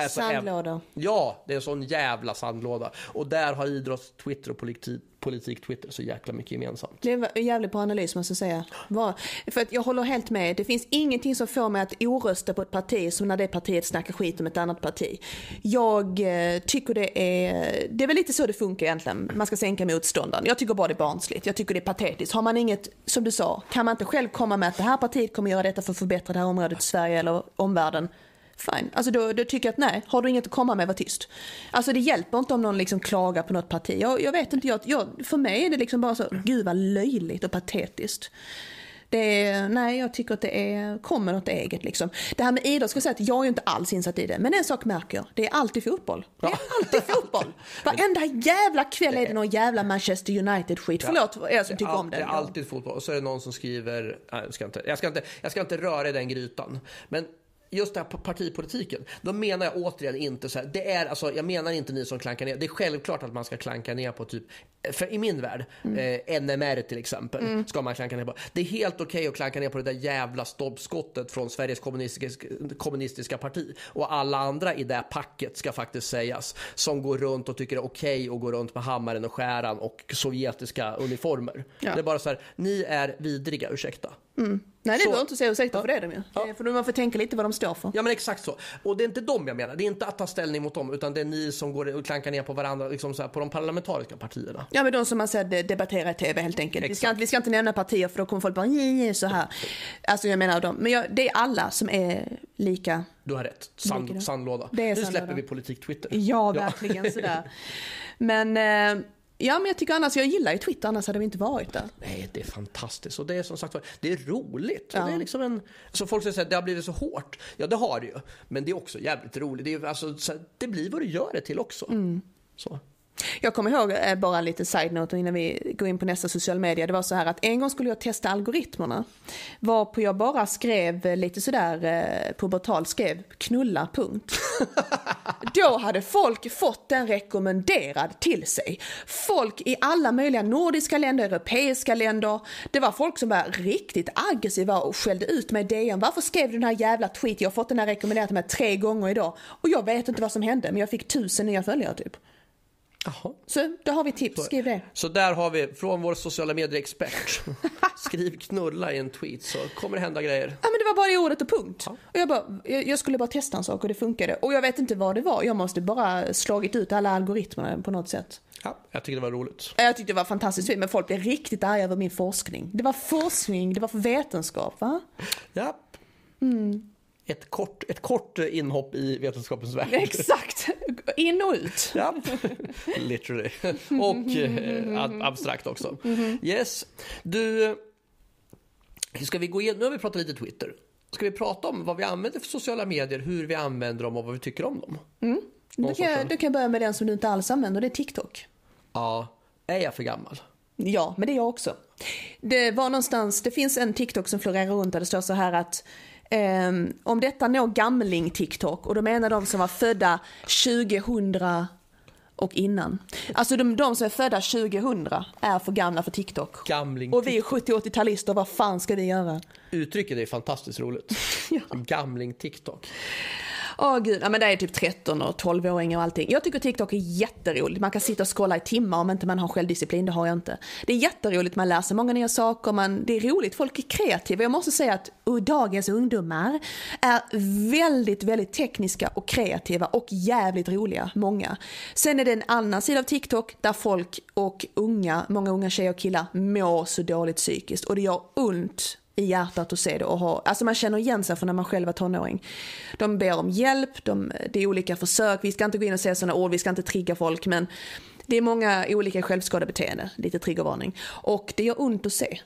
är så- Sandlådor. Ja, det är en sån jävla sandlåda. Och där har idrotts-Twitter och politik- politik-Twitter så jäkla mycket gemensamt. Det är en jävligt bra analys måste jag säga. Var, för att jag håller helt med. Det finns ingenting som får mig att orösta på ett parti som när det partiet snackar skit om ett annat parti. Jag eh, tycker det är, det är väl lite så det funkar egentligen. Man ska sänka motståndaren. Jag tycker bara det är barnsligt. Jag tycker det är patetiskt. Har man inget, som du sa, kan man inte själv komma med att det här partiet kommer göra detta för att förbättra det här området i Sverige eller omvärlden. Fine. Alltså då, då tycker jag att nej, har du inget att komma med, var tyst. Alltså det hjälper inte om någon liksom klagar på något parti. Jag, jag vet inte, jag, jag, för mig är det liksom bara så, gud vad löjligt och patetiskt. Det är, nej, jag tycker att det är, kommer något eget liksom. Det här med idrott, ska jag säga att jag är inte alls insatt i det. Men en sak märker jag, det är alltid fotboll. Det är alltid fotboll. Varenda jävla kväll är det någon jävla Manchester United-skit. Förlåt er som tycker om det. Det är alltid fotboll. Och så är det någon som skriver, nej, jag, ska inte, jag, ska inte, jag ska inte röra i den grytan. Men just det här partipolitiken, då menar jag återigen inte så här, det är alltså, jag menar inte ni som klankar ner, det är självklart att man ska klanka ner på typ, för i min värld, eh, NMR till exempel, ska man klanka ner på. Det är helt okej att klanka ner på det där jävla stolpskottet från Sveriges kommunistiska, kommunistiska parti. Och alla andra i det packet ska faktiskt sägas, som går runt och tycker det är okej att gå runt med hammaren och skäran och sovjetiska uniformer. Ja. Det är bara så här, ni är vidriga, ursäkta. Nej, det Så- behöver inte säga ursäkta för det de ju. Är För man får tänka lite vad de står för. Ja men exakt så. Och det är inte dem jag menar. Det är inte att ta ställning mot dem utan det är ni som går och klankar ner på varandra, liksom så här, på de parlamentariska partierna. Ja men de som man ser debattera i tv helt enkelt. Vi ska, inte- vi ska inte nämna partier för då kommer folk bara "Nej, nej, så här. Alltså jag menar dem. Men jag, det är alla som är lika. Du har rätt. Sand, sandlåda. Nu släpper vi politik-Twitter. Ja verkligen sådär. Men eh, ja men jag tycker annars, jag gillar ju Twitter annars hade vi inte varit där. Nej, det är fantastiskt. Och det är som sagt det är roligt. Ja. det är liksom en... Så folk säger att det har blivit så hårt. Ja, det har det ju. Men det är också jävligt roligt. Det, är, alltså, det blir vad du gör det till också. Mm. Så. Jag kommer ihåg, eh, bara lite side-note innan vi går in på nästa social media. Det var så här att en gång skulle jag testa algoritmerna. Varpå jag bara skrev eh, lite sådär eh, pubertal skrev knulla punkt. Då hade folk fått den rekommenderad till sig. Folk i alla möjliga nordiska länder, europeiska länder. Det var folk som var riktigt aggressiva och skällde ut mig i DN. Varför skrev du den här jävla tweet? Jag har fått den här rekommenderad till mig tre gånger idag. Och jag vet inte vad som hände, men jag fick tusen nya följare typ. Jaha. Så då har vi tips, skriv det. Så där har vi från vår sociala medier-expert. Skriv knulla i en tweet så kommer det hända grejer. Ja men det var bara i ordet och punkt. Och jag, bara, jag, jag skulle bara testa en sak och det funkade. Och jag vet inte vad det var, jag måste bara slagit ut alla algoritmerna på något sätt. Ja, jag tycker det var roligt. Jag tyckte det var fantastiskt fint men folk blev riktigt arga över min forskning. Det var forskning, det var för vetenskap va? Ja. Mm. Ett, kort, ett kort inhopp i vetenskapens värld. Exakt, in och ut. Ja, literally. Och eh, ab- abstrakt också. Yes. Du, ska vi gå igenom, nu har vi pratat lite Twitter. Ska vi prata om vad vi använder för sociala medier, hur vi använder dem och vad vi tycker om dem? Någon Du kan- du kan börja med den som du inte alls använder, det är TikTok. Ja, är jag för gammal? Ja, men det är jag också. Det var någonstans, det finns en TikTok som florerar runt där det står så här att ehm, om detta når gamling TikTok och då menar de som var födda 2000 och innan. Alltså de, de som är födda 2000 är för gamla för TikTok. Gamling. Och vi 70-80-talister, vad fan ska vi göra? Uttrycket är fantastiskt roligt. Ja. Gamling Åh Åh gud, ja, men det är typ 13 och 12-åringar och allting. Jag tycker TikTok är jätteroligt. Man kan sitta och scrolla i timmar om inte man har självdisciplin, det har jag inte. Det är jätteroligt, man lär sig många nya saker, man, det är roligt, folk är kreativa. Jag måste säga att uh, dagens ungdomar är väldigt, väldigt tekniska och kreativa och jävligt roliga, många. Sen är det en annan sida av TikTok där folk och unga, många unga tjejer och killar mår så dåligt psykiskt och det gör ont i hjärtat att se det och ha, alltså man känner igen sig från när man själv var tonåring. De ber om hjälp, de, det är olika försök, vi ska inte gå in och säga sådana ord, vi ska inte trigga folk men det är många olika självskadebeteenden, lite triggervarning. Och det gör ont att se.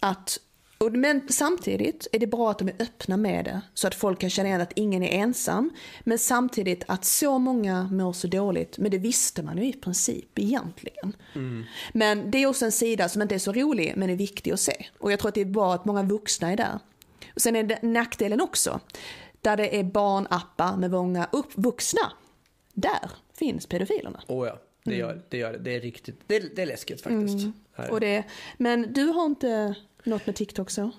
Att, och, men samtidigt är det bra att de är öppna med det så att folk kan känna igen att ingen är ensam. Men samtidigt att så många mår så dåligt, men det visste man ju i princip egentligen. Men det är också en sida som inte är så rolig men är viktig att se. Och jag tror att det är bra att många vuxna är där. Och sen är det nackdelen också, där det är barnappar med många upp, vuxna. Där finns pedofilerna. Åh ja, det gör det. Gör det. är riktigt, det är, det är läskigt faktiskt. Här. Och det, men du har inte något med TikTok så?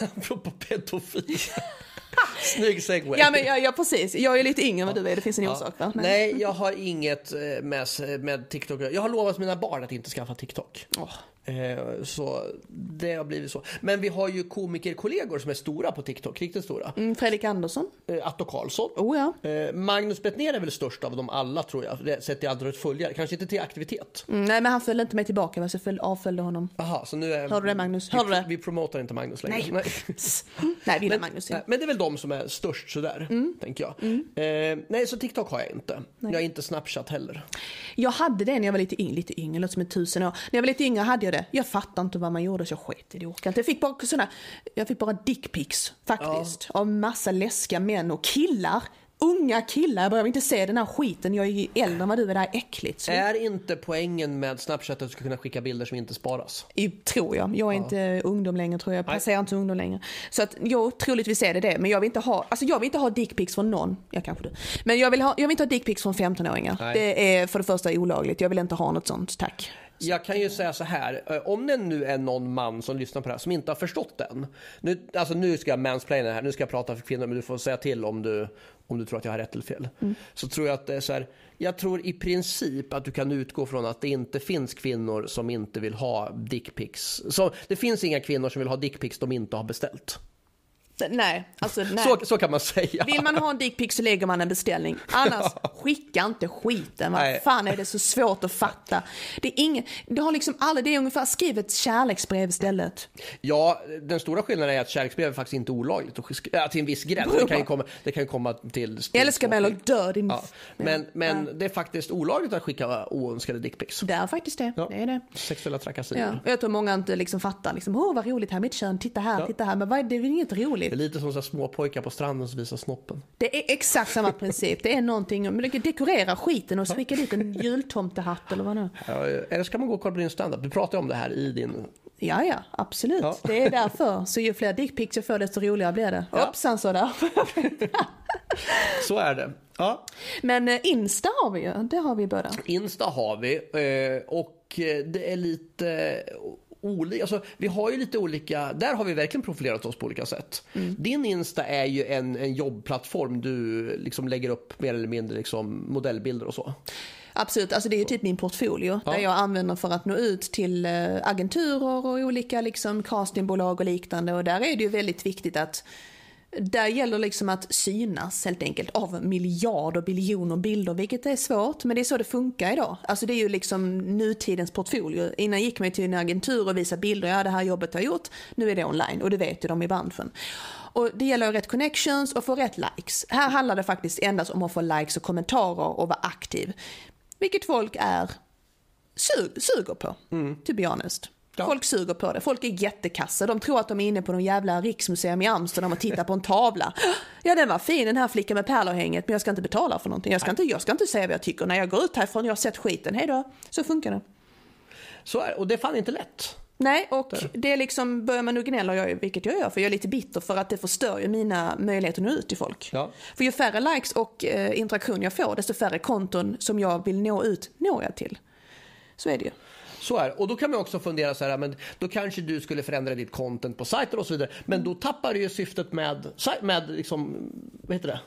Apropå pedofil. Snygg segway. Ja, men ja, ja, precis. Jag är lite yngre än vad du är, det finns en orsak va? Nej. Nej, jag har inget eh, med, med TikTok Jag har lovat mina barn att inte skaffa TikTok. Åh. Eh, Så det har blivit så. Men vi har ju komikerkollegor som är stora på TikTok, riktigt stora. Mm, Fredrik Andersson. Eh, Atto Karlsson. Oh ja. Eh, Magnus Bettner är väl störst av dem alla tror jag, sett till antalet följare. Kanske inte till aktivitet. Mm, nej, men han följde inte mig tillbaka, så jag följde, avföljde honom. Aha, så nu är... Hörde det, Magnus? Vi, Hörde du det? vi promotar inte Magnus längre. Nej. Nej, vi gillar Magnus. Ja. Nej, men det är väl de som är störst sådär, Mm. tänker jag. Eh, nej, så TikTok har jag inte. Jag har inte Snapchat heller. Jag hade det när jag var lite yngre, lite yngre, låter som en tusen år. När jag var lite yngre hade jag det. Jag fattade inte vad man gjorde så jag sket i det, jag orkade inte. Jag fick bara såna, jag fick bara dickpics faktiskt. Av massa läskiga män och killar. Unga killar, jag behöver inte se den här skiten. Jag är ju äldre än vad du är, det här är äckligt. Så, Är inte poängen med Snapchat att du ska kunna skicka bilder som inte sparas? i- tror jag. Jag är inte ungdom längre tror jag. Jag passerar inte ungdom längre. Så att jo, troligtvis är det det. Men jag vill inte ha, alltså jag vill inte ha dickpics från någon. Ja, kanske du. Men jag vill, ha, jag vill inte ha dickpics från 15-åringar. Nej. Det är för det första olagligt. Jag vill inte ha något sånt, tack. Jag kan ju säga så här, eh, om det nu är någon man som lyssnar på det här som inte har förstått den. Nu, alltså nu ska jag mansplaina här, nu ska jag prata för kvinnor men du får säga till om du, om du tror att jag har rätt eller fel. Så tror jag att det är så här, jag tror i princip att du kan utgå från att det inte finns kvinnor som inte vill ha dickpics. Det finns inga kvinnor som vill ha dickpics de inte har beställt. Nej, alltså nej. Så, så kan man säga. Vill man ha en dickpic så lägger man en beställning. Annars, skicka inte skiten. Vad fan är det så svårt att fatta? Det är ingen, det har liksom aldrig, det är ungefär, skriv ett kärleksbrev istället. Ja, den stora skillnaden är att kärleksbrev är faktiskt inte olagligt. Ja, till en viss gräns. Det kan ju komma, det kan komma till... Älska mig eller dö din... Ja, men men det är faktiskt olagligt att skicka oönskade dickpics. Det är faktiskt det. Ja. Det är det. Sexuella trakasserier. Ja. Jag tror många inte liksom fattar, liksom, åh vad roligt här, mitt kön, titta här, Ja. titta här. Men vad är det, är väl inget Det är lite som så små pojkar på stranden som visar snoppen. Det är exakt samma princip. Det är någonting, men dekorera skiten och skicka dit en jultomtehatt eller vad nu. Ja, eller ska man gå och kolla på din standup? Du pratar om det här i din... Ja, ja, absolut. Ja. Det är därför. Så ju fler dickpics jag får desto roligare blir det. Ja. Hoppsan sådär. Så är det. Ja. Men eh, Insta har vi ju, det har vi båda. Insta har vi eh, och eh, det är lite olika. Alltså, vi har ju lite olika, där har vi verkligen profilerat oss på olika sätt. Din Insta är ju en, en jobbplattform. Du liksom lägger upp mer eller mindre liksom modellbilder och så. Absolut, alltså det är ju typ min portfolio Ja. där jag använder för att nå ut till eh, agenturer och olika liksom castingbolag och liknande och där är det ju väldigt viktigt att där gäller liksom att synas helt enkelt av miljarder, biljoner bilder, vilket är svårt, men det är så det funkar idag. Alltså det är ju liksom nutidens portfolio. Innan gick man till en agentur och visade bilder, ja det här jobbet har jag gjort, nu är det online och det vet ju de i branschen. Och det gäller att rätt connections och få rätt likes. Här handlar det faktiskt endast om att få likes och kommentarer och vara aktiv. Vilket folk är sug, suger på, to be honest. Ja. Folk suger på det. Folk är jättekassa. De tror att de är inne på någon jävla riksmuseum i Amsterdam och tittar på en tavla. Ja, den var fin den här flickan med pärlörhänget, men jag ska inte betala för någonting. Jag ska, inte, jag ska inte säga vad jag tycker. När jag går ut härifrån, jag har sett skiten, hej då. Så funkar det. Så är, och det är fan inte lätt. Nej, och det är liksom, börjar man nu gnälla, jag, vilket jag gör, för jag är lite bitter för att det förstör ju mina möjligheter att nå ut till folk. Ja. För ju färre likes och eh, interaktion jag får, desto färre konton som jag vill nå ut, når jag till. Så är det ju. Så är det. Och då kan man också fundera så här, men då kanske du skulle förändra ditt content på sajten och så vidare. Men då tappar du ju syftet med, med liksom, vad heter det?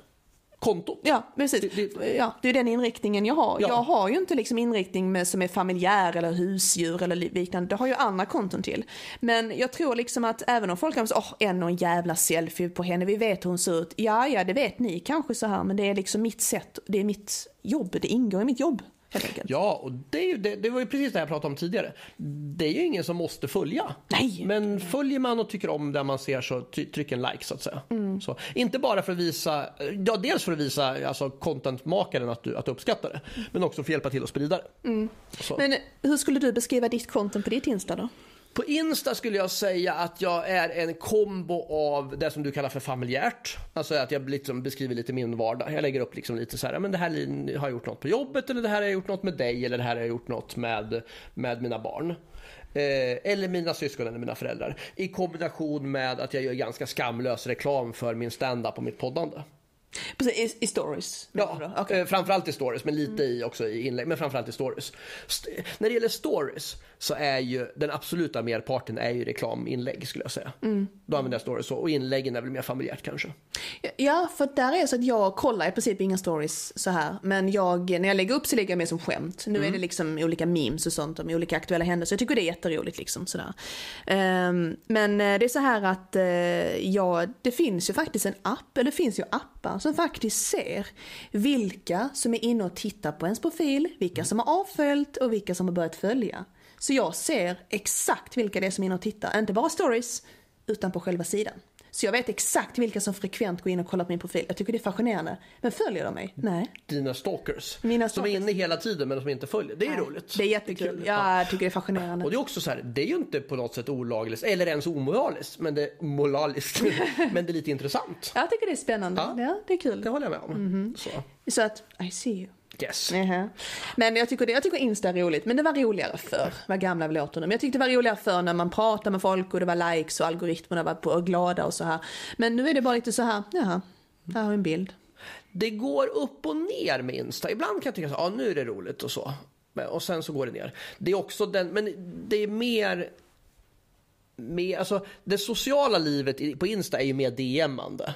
Kontot. Ja, precis. Det- Ja, det är den inriktningen jag har. Ja. Jag har ju inte liksom inriktning med, som är familjär eller husdjur eller li- liknande. Det har ju andra konton till. Men jag tror liksom att även om folk kan säga, åh, en och en jävla selfie på henne, vi vet hur hon ser ut. Ja, ja, det vet ni kanske så här, men det är liksom mitt sätt, det är mitt jobb, det ingår i mitt jobb. Helt enkelt. Ja, och det, är det, det var ju precis det jag pratade om tidigare. Det är ju ingen som måste följa. Nej. Men följer man och tycker om det man ser så tryck en like så att säga. Så, inte bara för att visa, ja dels för att visa alltså, contentmakaren att du, att du uppskattar det. Men också för att hjälpa till att sprida det. Så. Men hur skulle du beskriva ditt konton på ditt Insta då? På Insta skulle jag säga att jag är en kombo av det som du kallar för familjärt. Alltså att jag liksom beskriver lite min vardag. Jag lägger upp liksom lite så här, men det här har jag gjort något på jobbet eller det här har jag gjort något med dig eller det här har jag gjort något med, med mina barn. Eh, eller mina syskon eller mina föräldrar. I kombination med att jag gör ganska skamlös reklam för min stand-up och mitt poddande. Precis, i, i stories. Ja. Mm. eh, framförallt i stories, men lite i också i inlägg, men framförallt i stories. St- när det gäller stories så är ju den absoluta merparten är ju reklaminlägg skulle jag säga. Mm. Då använder jag stories så, och inläggen är väl mer familjärt kanske. Ja, för där är det så att jag kollar i princip inga stories så här. Men jag, när jag lägger upp så lägger jag mer som skämt. Nu är det liksom olika memes och sånt om olika aktuella händelser. Jag tycker det är jätteroligt liksom sådär. Ehm, men eh, det är så här att eh, ja, det finns ju faktiskt en app, eller det finns ju appar som faktiskt ser vilka som är inne och tittar på ens profil, vilka som har avföljt och vilka som har börjat följa. Så jag ser exakt vilka det är som är inne och tittar, inte bara stories, utan på själva sidan. Så jag vet exakt vilka som frekvent går in och kollar på min profil. Jag tycker det är fascinerande. Men följer de mig? Nej. Dina stalkers. Mina Som är stalkers. inne hela tiden men som inte följer. Det är roligt. Det är jättekul. kul. Ja, jag tycker det är fascinerande. Och det är också så här, det är ju inte på något sätt olagligt eller ens omoraliskt, men det är moraliskt. men det är lite intressant. Jag tycker det är spännande. Ja. Ja, det är kul. Det håller jag med om. Mhm. Så, Så att, I see you. Yes. Nähä. Men jag tycker, det, jag tycker Insta är roligt, men det var roligare förr. Vad gamla vi låter nu. Men jag tyckte det var roligare förr när man pratade med folk och det var likes och algoritmerna var på, och glada och så här. Men nu är det bara lite så här, jaha, här har vi en bild. Det går upp och ner med Insta. Ibland kan jag tycka så ja nu är det roligt och så. Och sen så går det ner. Det är också den, men det är mer med, alltså, det sociala livet på Insta är ju mer DMande.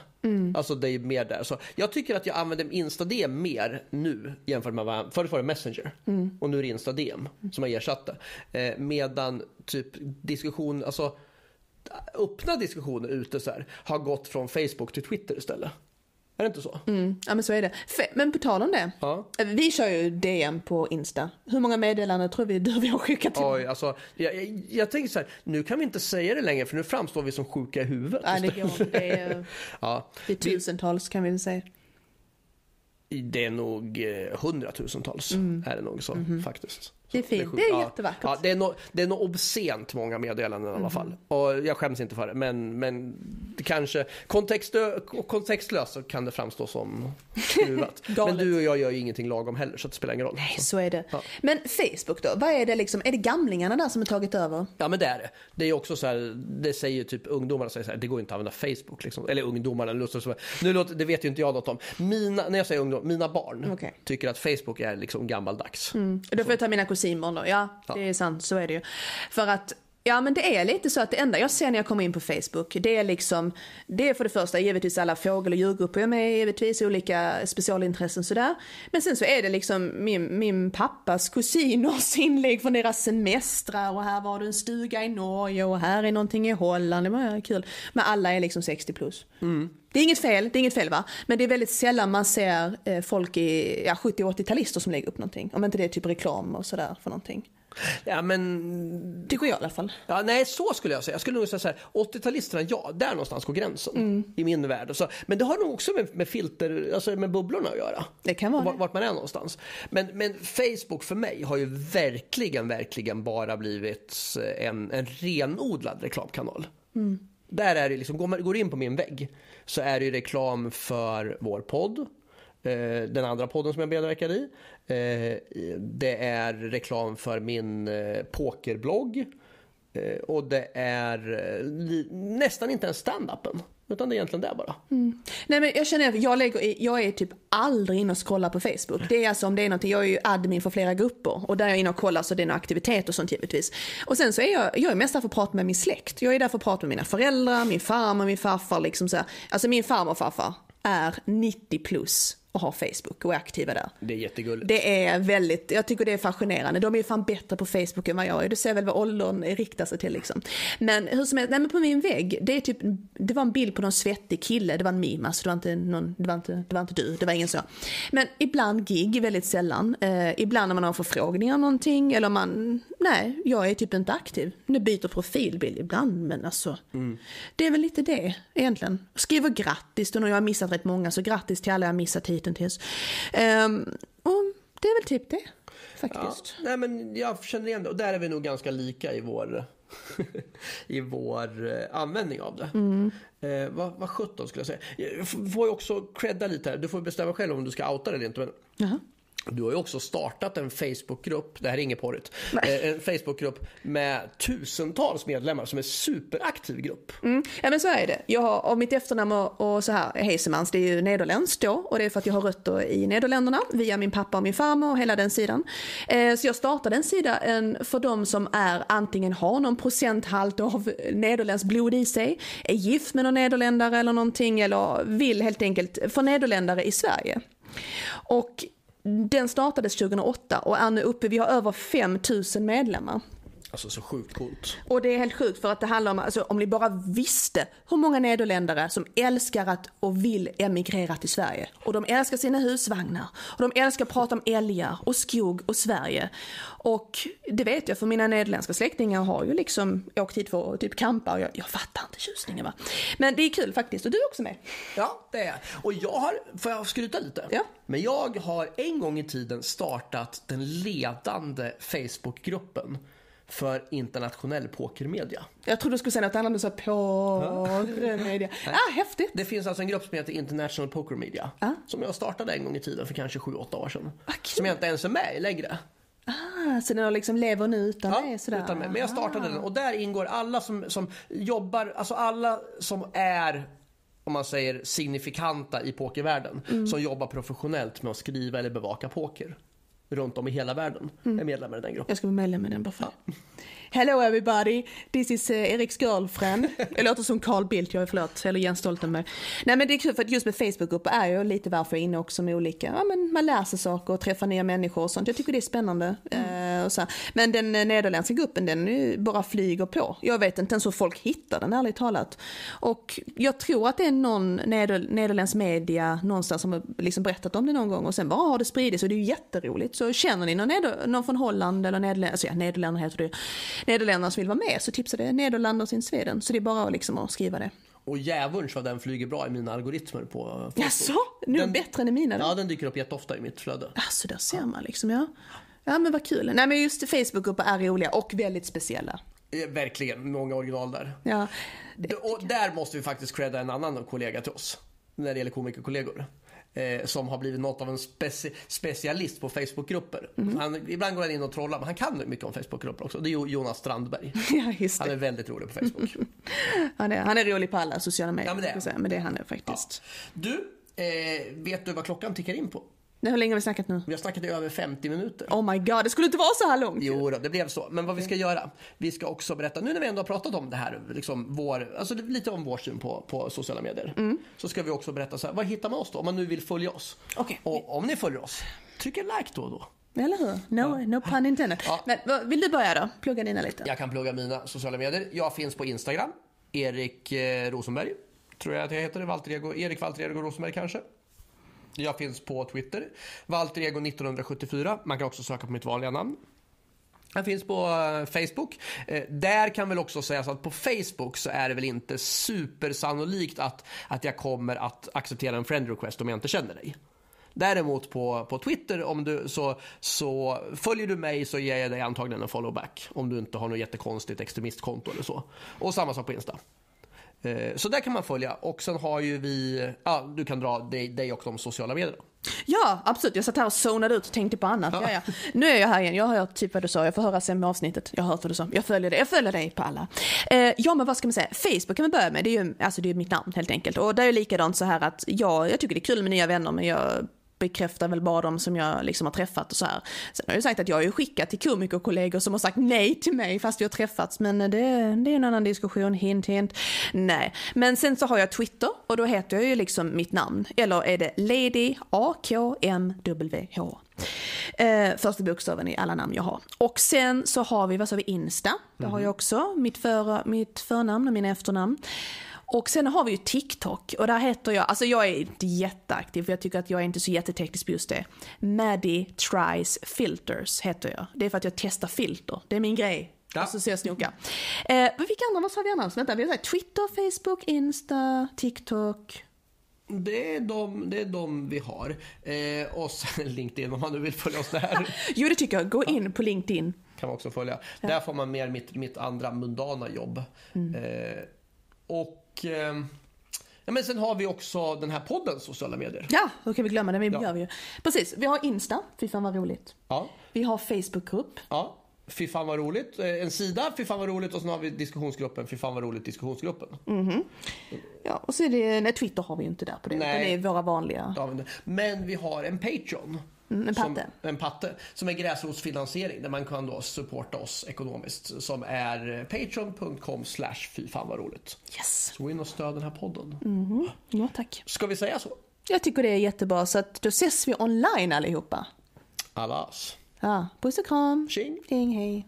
Alltså det är mer där. Så jag tycker att jag använder Insta DM mer nu jämfört med vad förut var det Messenger och nu är det Insta DM som har ersatt det. Eh, medan typ diskussion, alltså öppna diskussioner ute så här har gått från Facebook till Twitter istället. Är det inte så? Mm, ja men så är det. Men på tal om det. Ja. Vi kör ju DM på Insta. Hur många meddelanden tror vi du vi har skickat till? Oj, alltså, jag, jag, jag tänker så här, nu kan vi inte säga det längre för nu framstår vi som sjuka i huvudet. Nej, det går. Det är, ja, det är tusentals kan vi väl säga. det är nog eh, hundratusentals. Är det nog så faktiskt. Mm. Det är fint. Det är ja, jättevackert. Ja, det är nog nog obscent många meddelanden i alla fall. Och jag skäms inte för det. Men, men det kanske kontextö, kontextlöst så kan det framstå som skruvat. men du och jag gör ju ingenting lagom heller så det spelar ingen roll. Nej, Så. är det. Ja. Men Facebook då? Vad är det liksom? Är det gamlingarna där som har tagit över? Ja men det är det. Det är också så här, det säger typ ungdomarna säger så här, det går inte att använda Facebook liksom. Eller ungdomarna, nu låter det, vet ju inte jag något om. Mina, när jag säger ungdom, mina barn Okej. tycker att Facebook är liksom gammaldags. Och Då får jag ta mina kusinbarn då. Ja, Ja. det är sant. Så är det ju. För att Ja men det är lite så att det enda jag ser när jag kommer in på Facebook det är liksom Det är för det första givetvis alla fågel och djurgrupper jag är med i, givetvis olika specialintressen sådär. Men sen så är det liksom min, min pappas kusiners inlägg från deras semestrar och här var det en stuga i Norge och här är någonting i Holland. Det var kul. Men alla är liksom 60 plus. Det är inget fel, det är inget fel va? Men det är väldigt sällan man ser eh, folk i ja, 70-80-talister som lägger upp någonting. Om inte det är typ reklam och sådär för någonting. Ja men, Tycker jag i alla fall. ja, nej så skulle jag säga. Jag skulle nog säga så här, 80-talisterna, ja, där någonstans går gränsen i min värld. Så, men det har nog också med, med filter, alltså med bubblorna att göra. Det kan vara vart, man är någonstans. Men, men Facebook för mig har ju verkligen, verkligen bara blivit en, en renodlad reklamkanal. Där är det liksom, går man går in på min vägg så är det ju reklam för vår podd. Eh, den andra podden som jag medverkar i. Eh, det är reklam för min eh, pokerblogg. Och det är nästan inte ens standupen. Utan det är egentligen det bara. Mm. Nej men jag känner att jag, lägger, jag är typ aldrig inne och scrollar på Facebook. Det är alltså om det är någonting, jag är ju admin för flera grupper och där är jag inne och kollar så det är några aktivitet och sånt givetvis. Och sen så är jag, jag är mest där för att prata med min släkt. Jag är där för att prata med mina föräldrar, min farmor, min farfar liksom så här. Alltså min farmor och farfar är 90 plus och har Facebook och är aktiva där. Det är jättegulligt. Det är väldigt, jag tycker det är fascinerande. De är ju fan bättre på Facebook än vad jag är. Du ser väl vad åldern riktar sig till liksom. Men hur som helst, nej men på min vägg, det är typ, det var en bild på någon svettig kille. Det var en meme, alltså det var inte någon, det var inte, det var inte du, det var ingen så. Men ibland gig, väldigt sällan. Eh, ibland när man har förfrågningar om någonting eller man, nej, jag är typ inte aktiv. Nu byter profilbild ibland, men alltså. Det är väl lite det egentligen. Skriver grattis då när jag har missat rätt många, så grattis till alla jag missat hittills. Um, och det är väl typ det, Ja, faktiskt. nej men jag känner igen det och där är vi nog ganska lika i vår, i vår eh, användning av det. Eh, vad, vad 17 skulle jag säga. Jag får ju också credda lite här, du får bestämma själv om du ska outa det eller inte. Men Jaha. Du har ju också startat en Facebookgrupp, det här är inget porrigt, eh, en Facebookgrupp med tusentals medlemmar som är superaktiv grupp. Mm. Ja men så är det. Jag har, av mitt efternamn och, och så här, Heisemans, det är ju nederländskt då och det är för att jag har rötter i Nederländerna via min pappa och min farmor och hela den sidan. Eh, så jag startade en sida en, för de som är antingen har någon procenthalt av nederländskt blod i sig, är gift med någon nederländare eller någonting eller vill helt enkelt för nederländare i Sverige. Och den startades 2008 och är nu uppe, vi har över 5000 medlemmar. Alltså så sjukt coolt. Och det är helt sjukt för att det handlar om, alltså, om ni bara visste hur många nederländare som älskar att och vill emigrera till Sverige. Och de älskar sina husvagnar. Och de älskar att prata om älgar och skog och Sverige. Och det vet jag för mina nederländska släktingar har ju liksom åkt hit för att typ campa och jag, jag fattar inte tjusningen va. Men det är kul faktiskt och du är också med. Ja, det är jag. Och jag har, får jag skryta lite? Ja. Men jag har en gång i tiden startat den ledande Facebookgruppen för internationell pokermedia. Jag trodde du skulle säga något annat, du sa porrmedia. Ah, häftigt! Det finns alltså en grupp som heter International Poker Media. Ah. Som jag startade en gång i tiden för kanske 7-8 år sedan. Ah, kul. som jag inte ens är med i längre. Ah, så den har liksom lever nu utan Ja, mig sådär? utan mig. Men jag startade den och där ingår alla som, som jobbar, alltså alla som är om man säger signifikanta i pokervärlden. Mm. Som jobbar professionellt med att skriva eller bevaka poker. Runt om i hela världen Mm. är medlemmar i den gruppen. Jag ska vara medlem i den bara för det. Hello everybody, this is uh, Eriks girlfriend. Jag låter som Carl Bildt, jag är förlåt, eller Jens Stoltenberg. Nej men det är kul för att just med Facebookgrupper är ju lite varför jag är inne också med olika, ja men man lär sig saker och träffar nya människor och sånt. Jag tycker det är spännande. Eh, och så. Men den eh, nederländska gruppen den bara flyger på. Jag vet inte ens hur folk hittar den ärligt talat. Och jag tror att det är någon neder, nederländsk media någonstans som har liksom berättat om det någon gång och sen bara har det spridits och det är ju jätteroligt. Så känner ni någon, neder, någon från Holland eller Nederländerna, alltså ja, Nederländerna heter det. Nederländerna som vill vara med så tipsar det Nederlanders in Sweden. Så det är bara liksom att skriva det. Och djävulens vad den flyger bra i mina algoritmer på Facebook. Jaså? Nu Den- bättre än i mina? Ja, den dyker upp jätteofta i mitt flöde. Alltså där ser man liksom ja. Ja men vad kul. Nej men just Facebookgrupper är roliga och väldigt speciella. Verkligen, många original där. Ja. Och där måste vi faktiskt credda en annan kollega till oss. När det gäller komikerkollegor. Eh, som har blivit något av en speci- specialist på Facebookgrupper. Han, ibland går han in och trollar, men han kan mycket om Facebookgrupper också. Det är Jonas Strandberg. ja Han är väldigt rolig på Facebook. Han är, han är rolig på alla sociala medier. Ja, men det är men det är han är faktiskt. Du, eh, vet du vad klockan tickar in på? Nej, Hur länge har vi snackat nu? Vi har snackat i över 50 minuter. Oh my god, det skulle inte vara så här långt. Jo då, det blev så. Men vad vi ska göra, vi ska också berätta, nu när vi ändå har pratat om det här, liksom vår, alltså lite om vår syn på, på sociala medier. Mm. Så ska vi också berätta så här, vad hittar man oss då? Om man nu vill följa oss. Okej. Och om ni följer oss, tryck en like då och då. Eller hur? No, no pun intended. Ja. Men, vill du börja då? Plugga dina lite. Jag kan plugga mina sociala medier. Jag finns på Instagram, Erik eh, Rosenberg. Tror jag att jag heter, Walter Ego, Erik Walter Ego Rosenberg kanske. Jag finns på Twitter, Walter Ego 1974. Man kan också söka på mitt vanliga namn. Jag finns på eh, Facebook. Eh, där kan väl också sägas att på Facebook så är det väl inte supersannolikt att, att jag kommer att acceptera en friend request om jag inte känner dig. Däremot på, på Twitter, om du, så, så följer du mig så ger jag dig antagligen en follow back. Om du inte har något jättekonstigt extremistkonto eller så. Och samma sak på Insta. Eh, Så där kan man följa. Och sen har ju vi, ja du kan dra dig, dig och de sociala medierna. Ja, absolut. Jag satt här och zonade ut och tänkte på annat. Ja. Ja, Nu är jag här igen. Jag har hört typ vad du sa. Jag får höra sen med avsnittet. Jag har hört vad du sa. Jag följer dig. Jag följer dig på alla. Eh, ja, men vad ska man säga? Facebook kan man börja med. Det är ju alltså, det är mitt namn helt enkelt. Och det är likadant så här att ja, jag tycker det är kul med nya vänner, men jag bekräftar väl bara de som jag liksom har träffat och så här. Sen har jag ju sagt att jag har ju skickat till komikerkollegor som har sagt nej till mig fast vi har träffats. Men det, det är en annan diskussion, hint hint. Nej, men sen så har jag Twitter och då heter jag ju liksom mitt namn. Eller är det Lady AKMWH. Eh, första bokstaven i alla namn jag har. Och sen så har vi, vad sa vi, Insta. Där har jag också mitt, för, mitt förnamn och mina efternamn. Och sen har vi ju TikTok och där heter jag, alltså jag är inte jätteaktiv för jag tycker att jag är inte så jätteteknisk på just det. Maddie tries filters heter jag. Det är för att jag testar filter, det är min grej. Ja. Och så ser jag snoka. Eh, vilka andra, vad sa vi annars? Vänta, vi har Twitter, Facebook, Insta, TikTok. Det är de, det är de vi har. Eh, och sen LinkedIn om man nu vill följa oss där. Jo det tycker jag, gå in på LinkedIn. kan man också följa. Där får man mer mitt, mitt andra mundana jobb. Mm. Eh, och eh, Ja, men sen har vi också den här poddens sociala medier. Ja, hur kan vi glömma det? Vi gör vi ju. Precis, vi har Insta, fy fan vad roligt. Ja. Vi har Facebookgrupp. ja. Fy fan vad roligt. Eh, En sida, fy fan vad roligt. Och sen har vi diskussionsgruppen, fy fan vad roligt diskussionsgruppen. Ja, och så är det, nej Twitter har vi ju inte där på det, Nej. det är våra vanliga. Ja, Men vi har en Patreon. Mm, en Som, patte. en patte. Som är gräsrotsfinansiering där man kan då supporta oss ekonomiskt. Som är patreon.com slash fy fan vad roligt. Yes. Så gå in och stöd den här podden. Ja, tack. Ska vi säga så? Jag tycker det är jättebra, så att då ses vi online allihopa. Allas. Ja, puss och kram. Tjing! Ding, hej.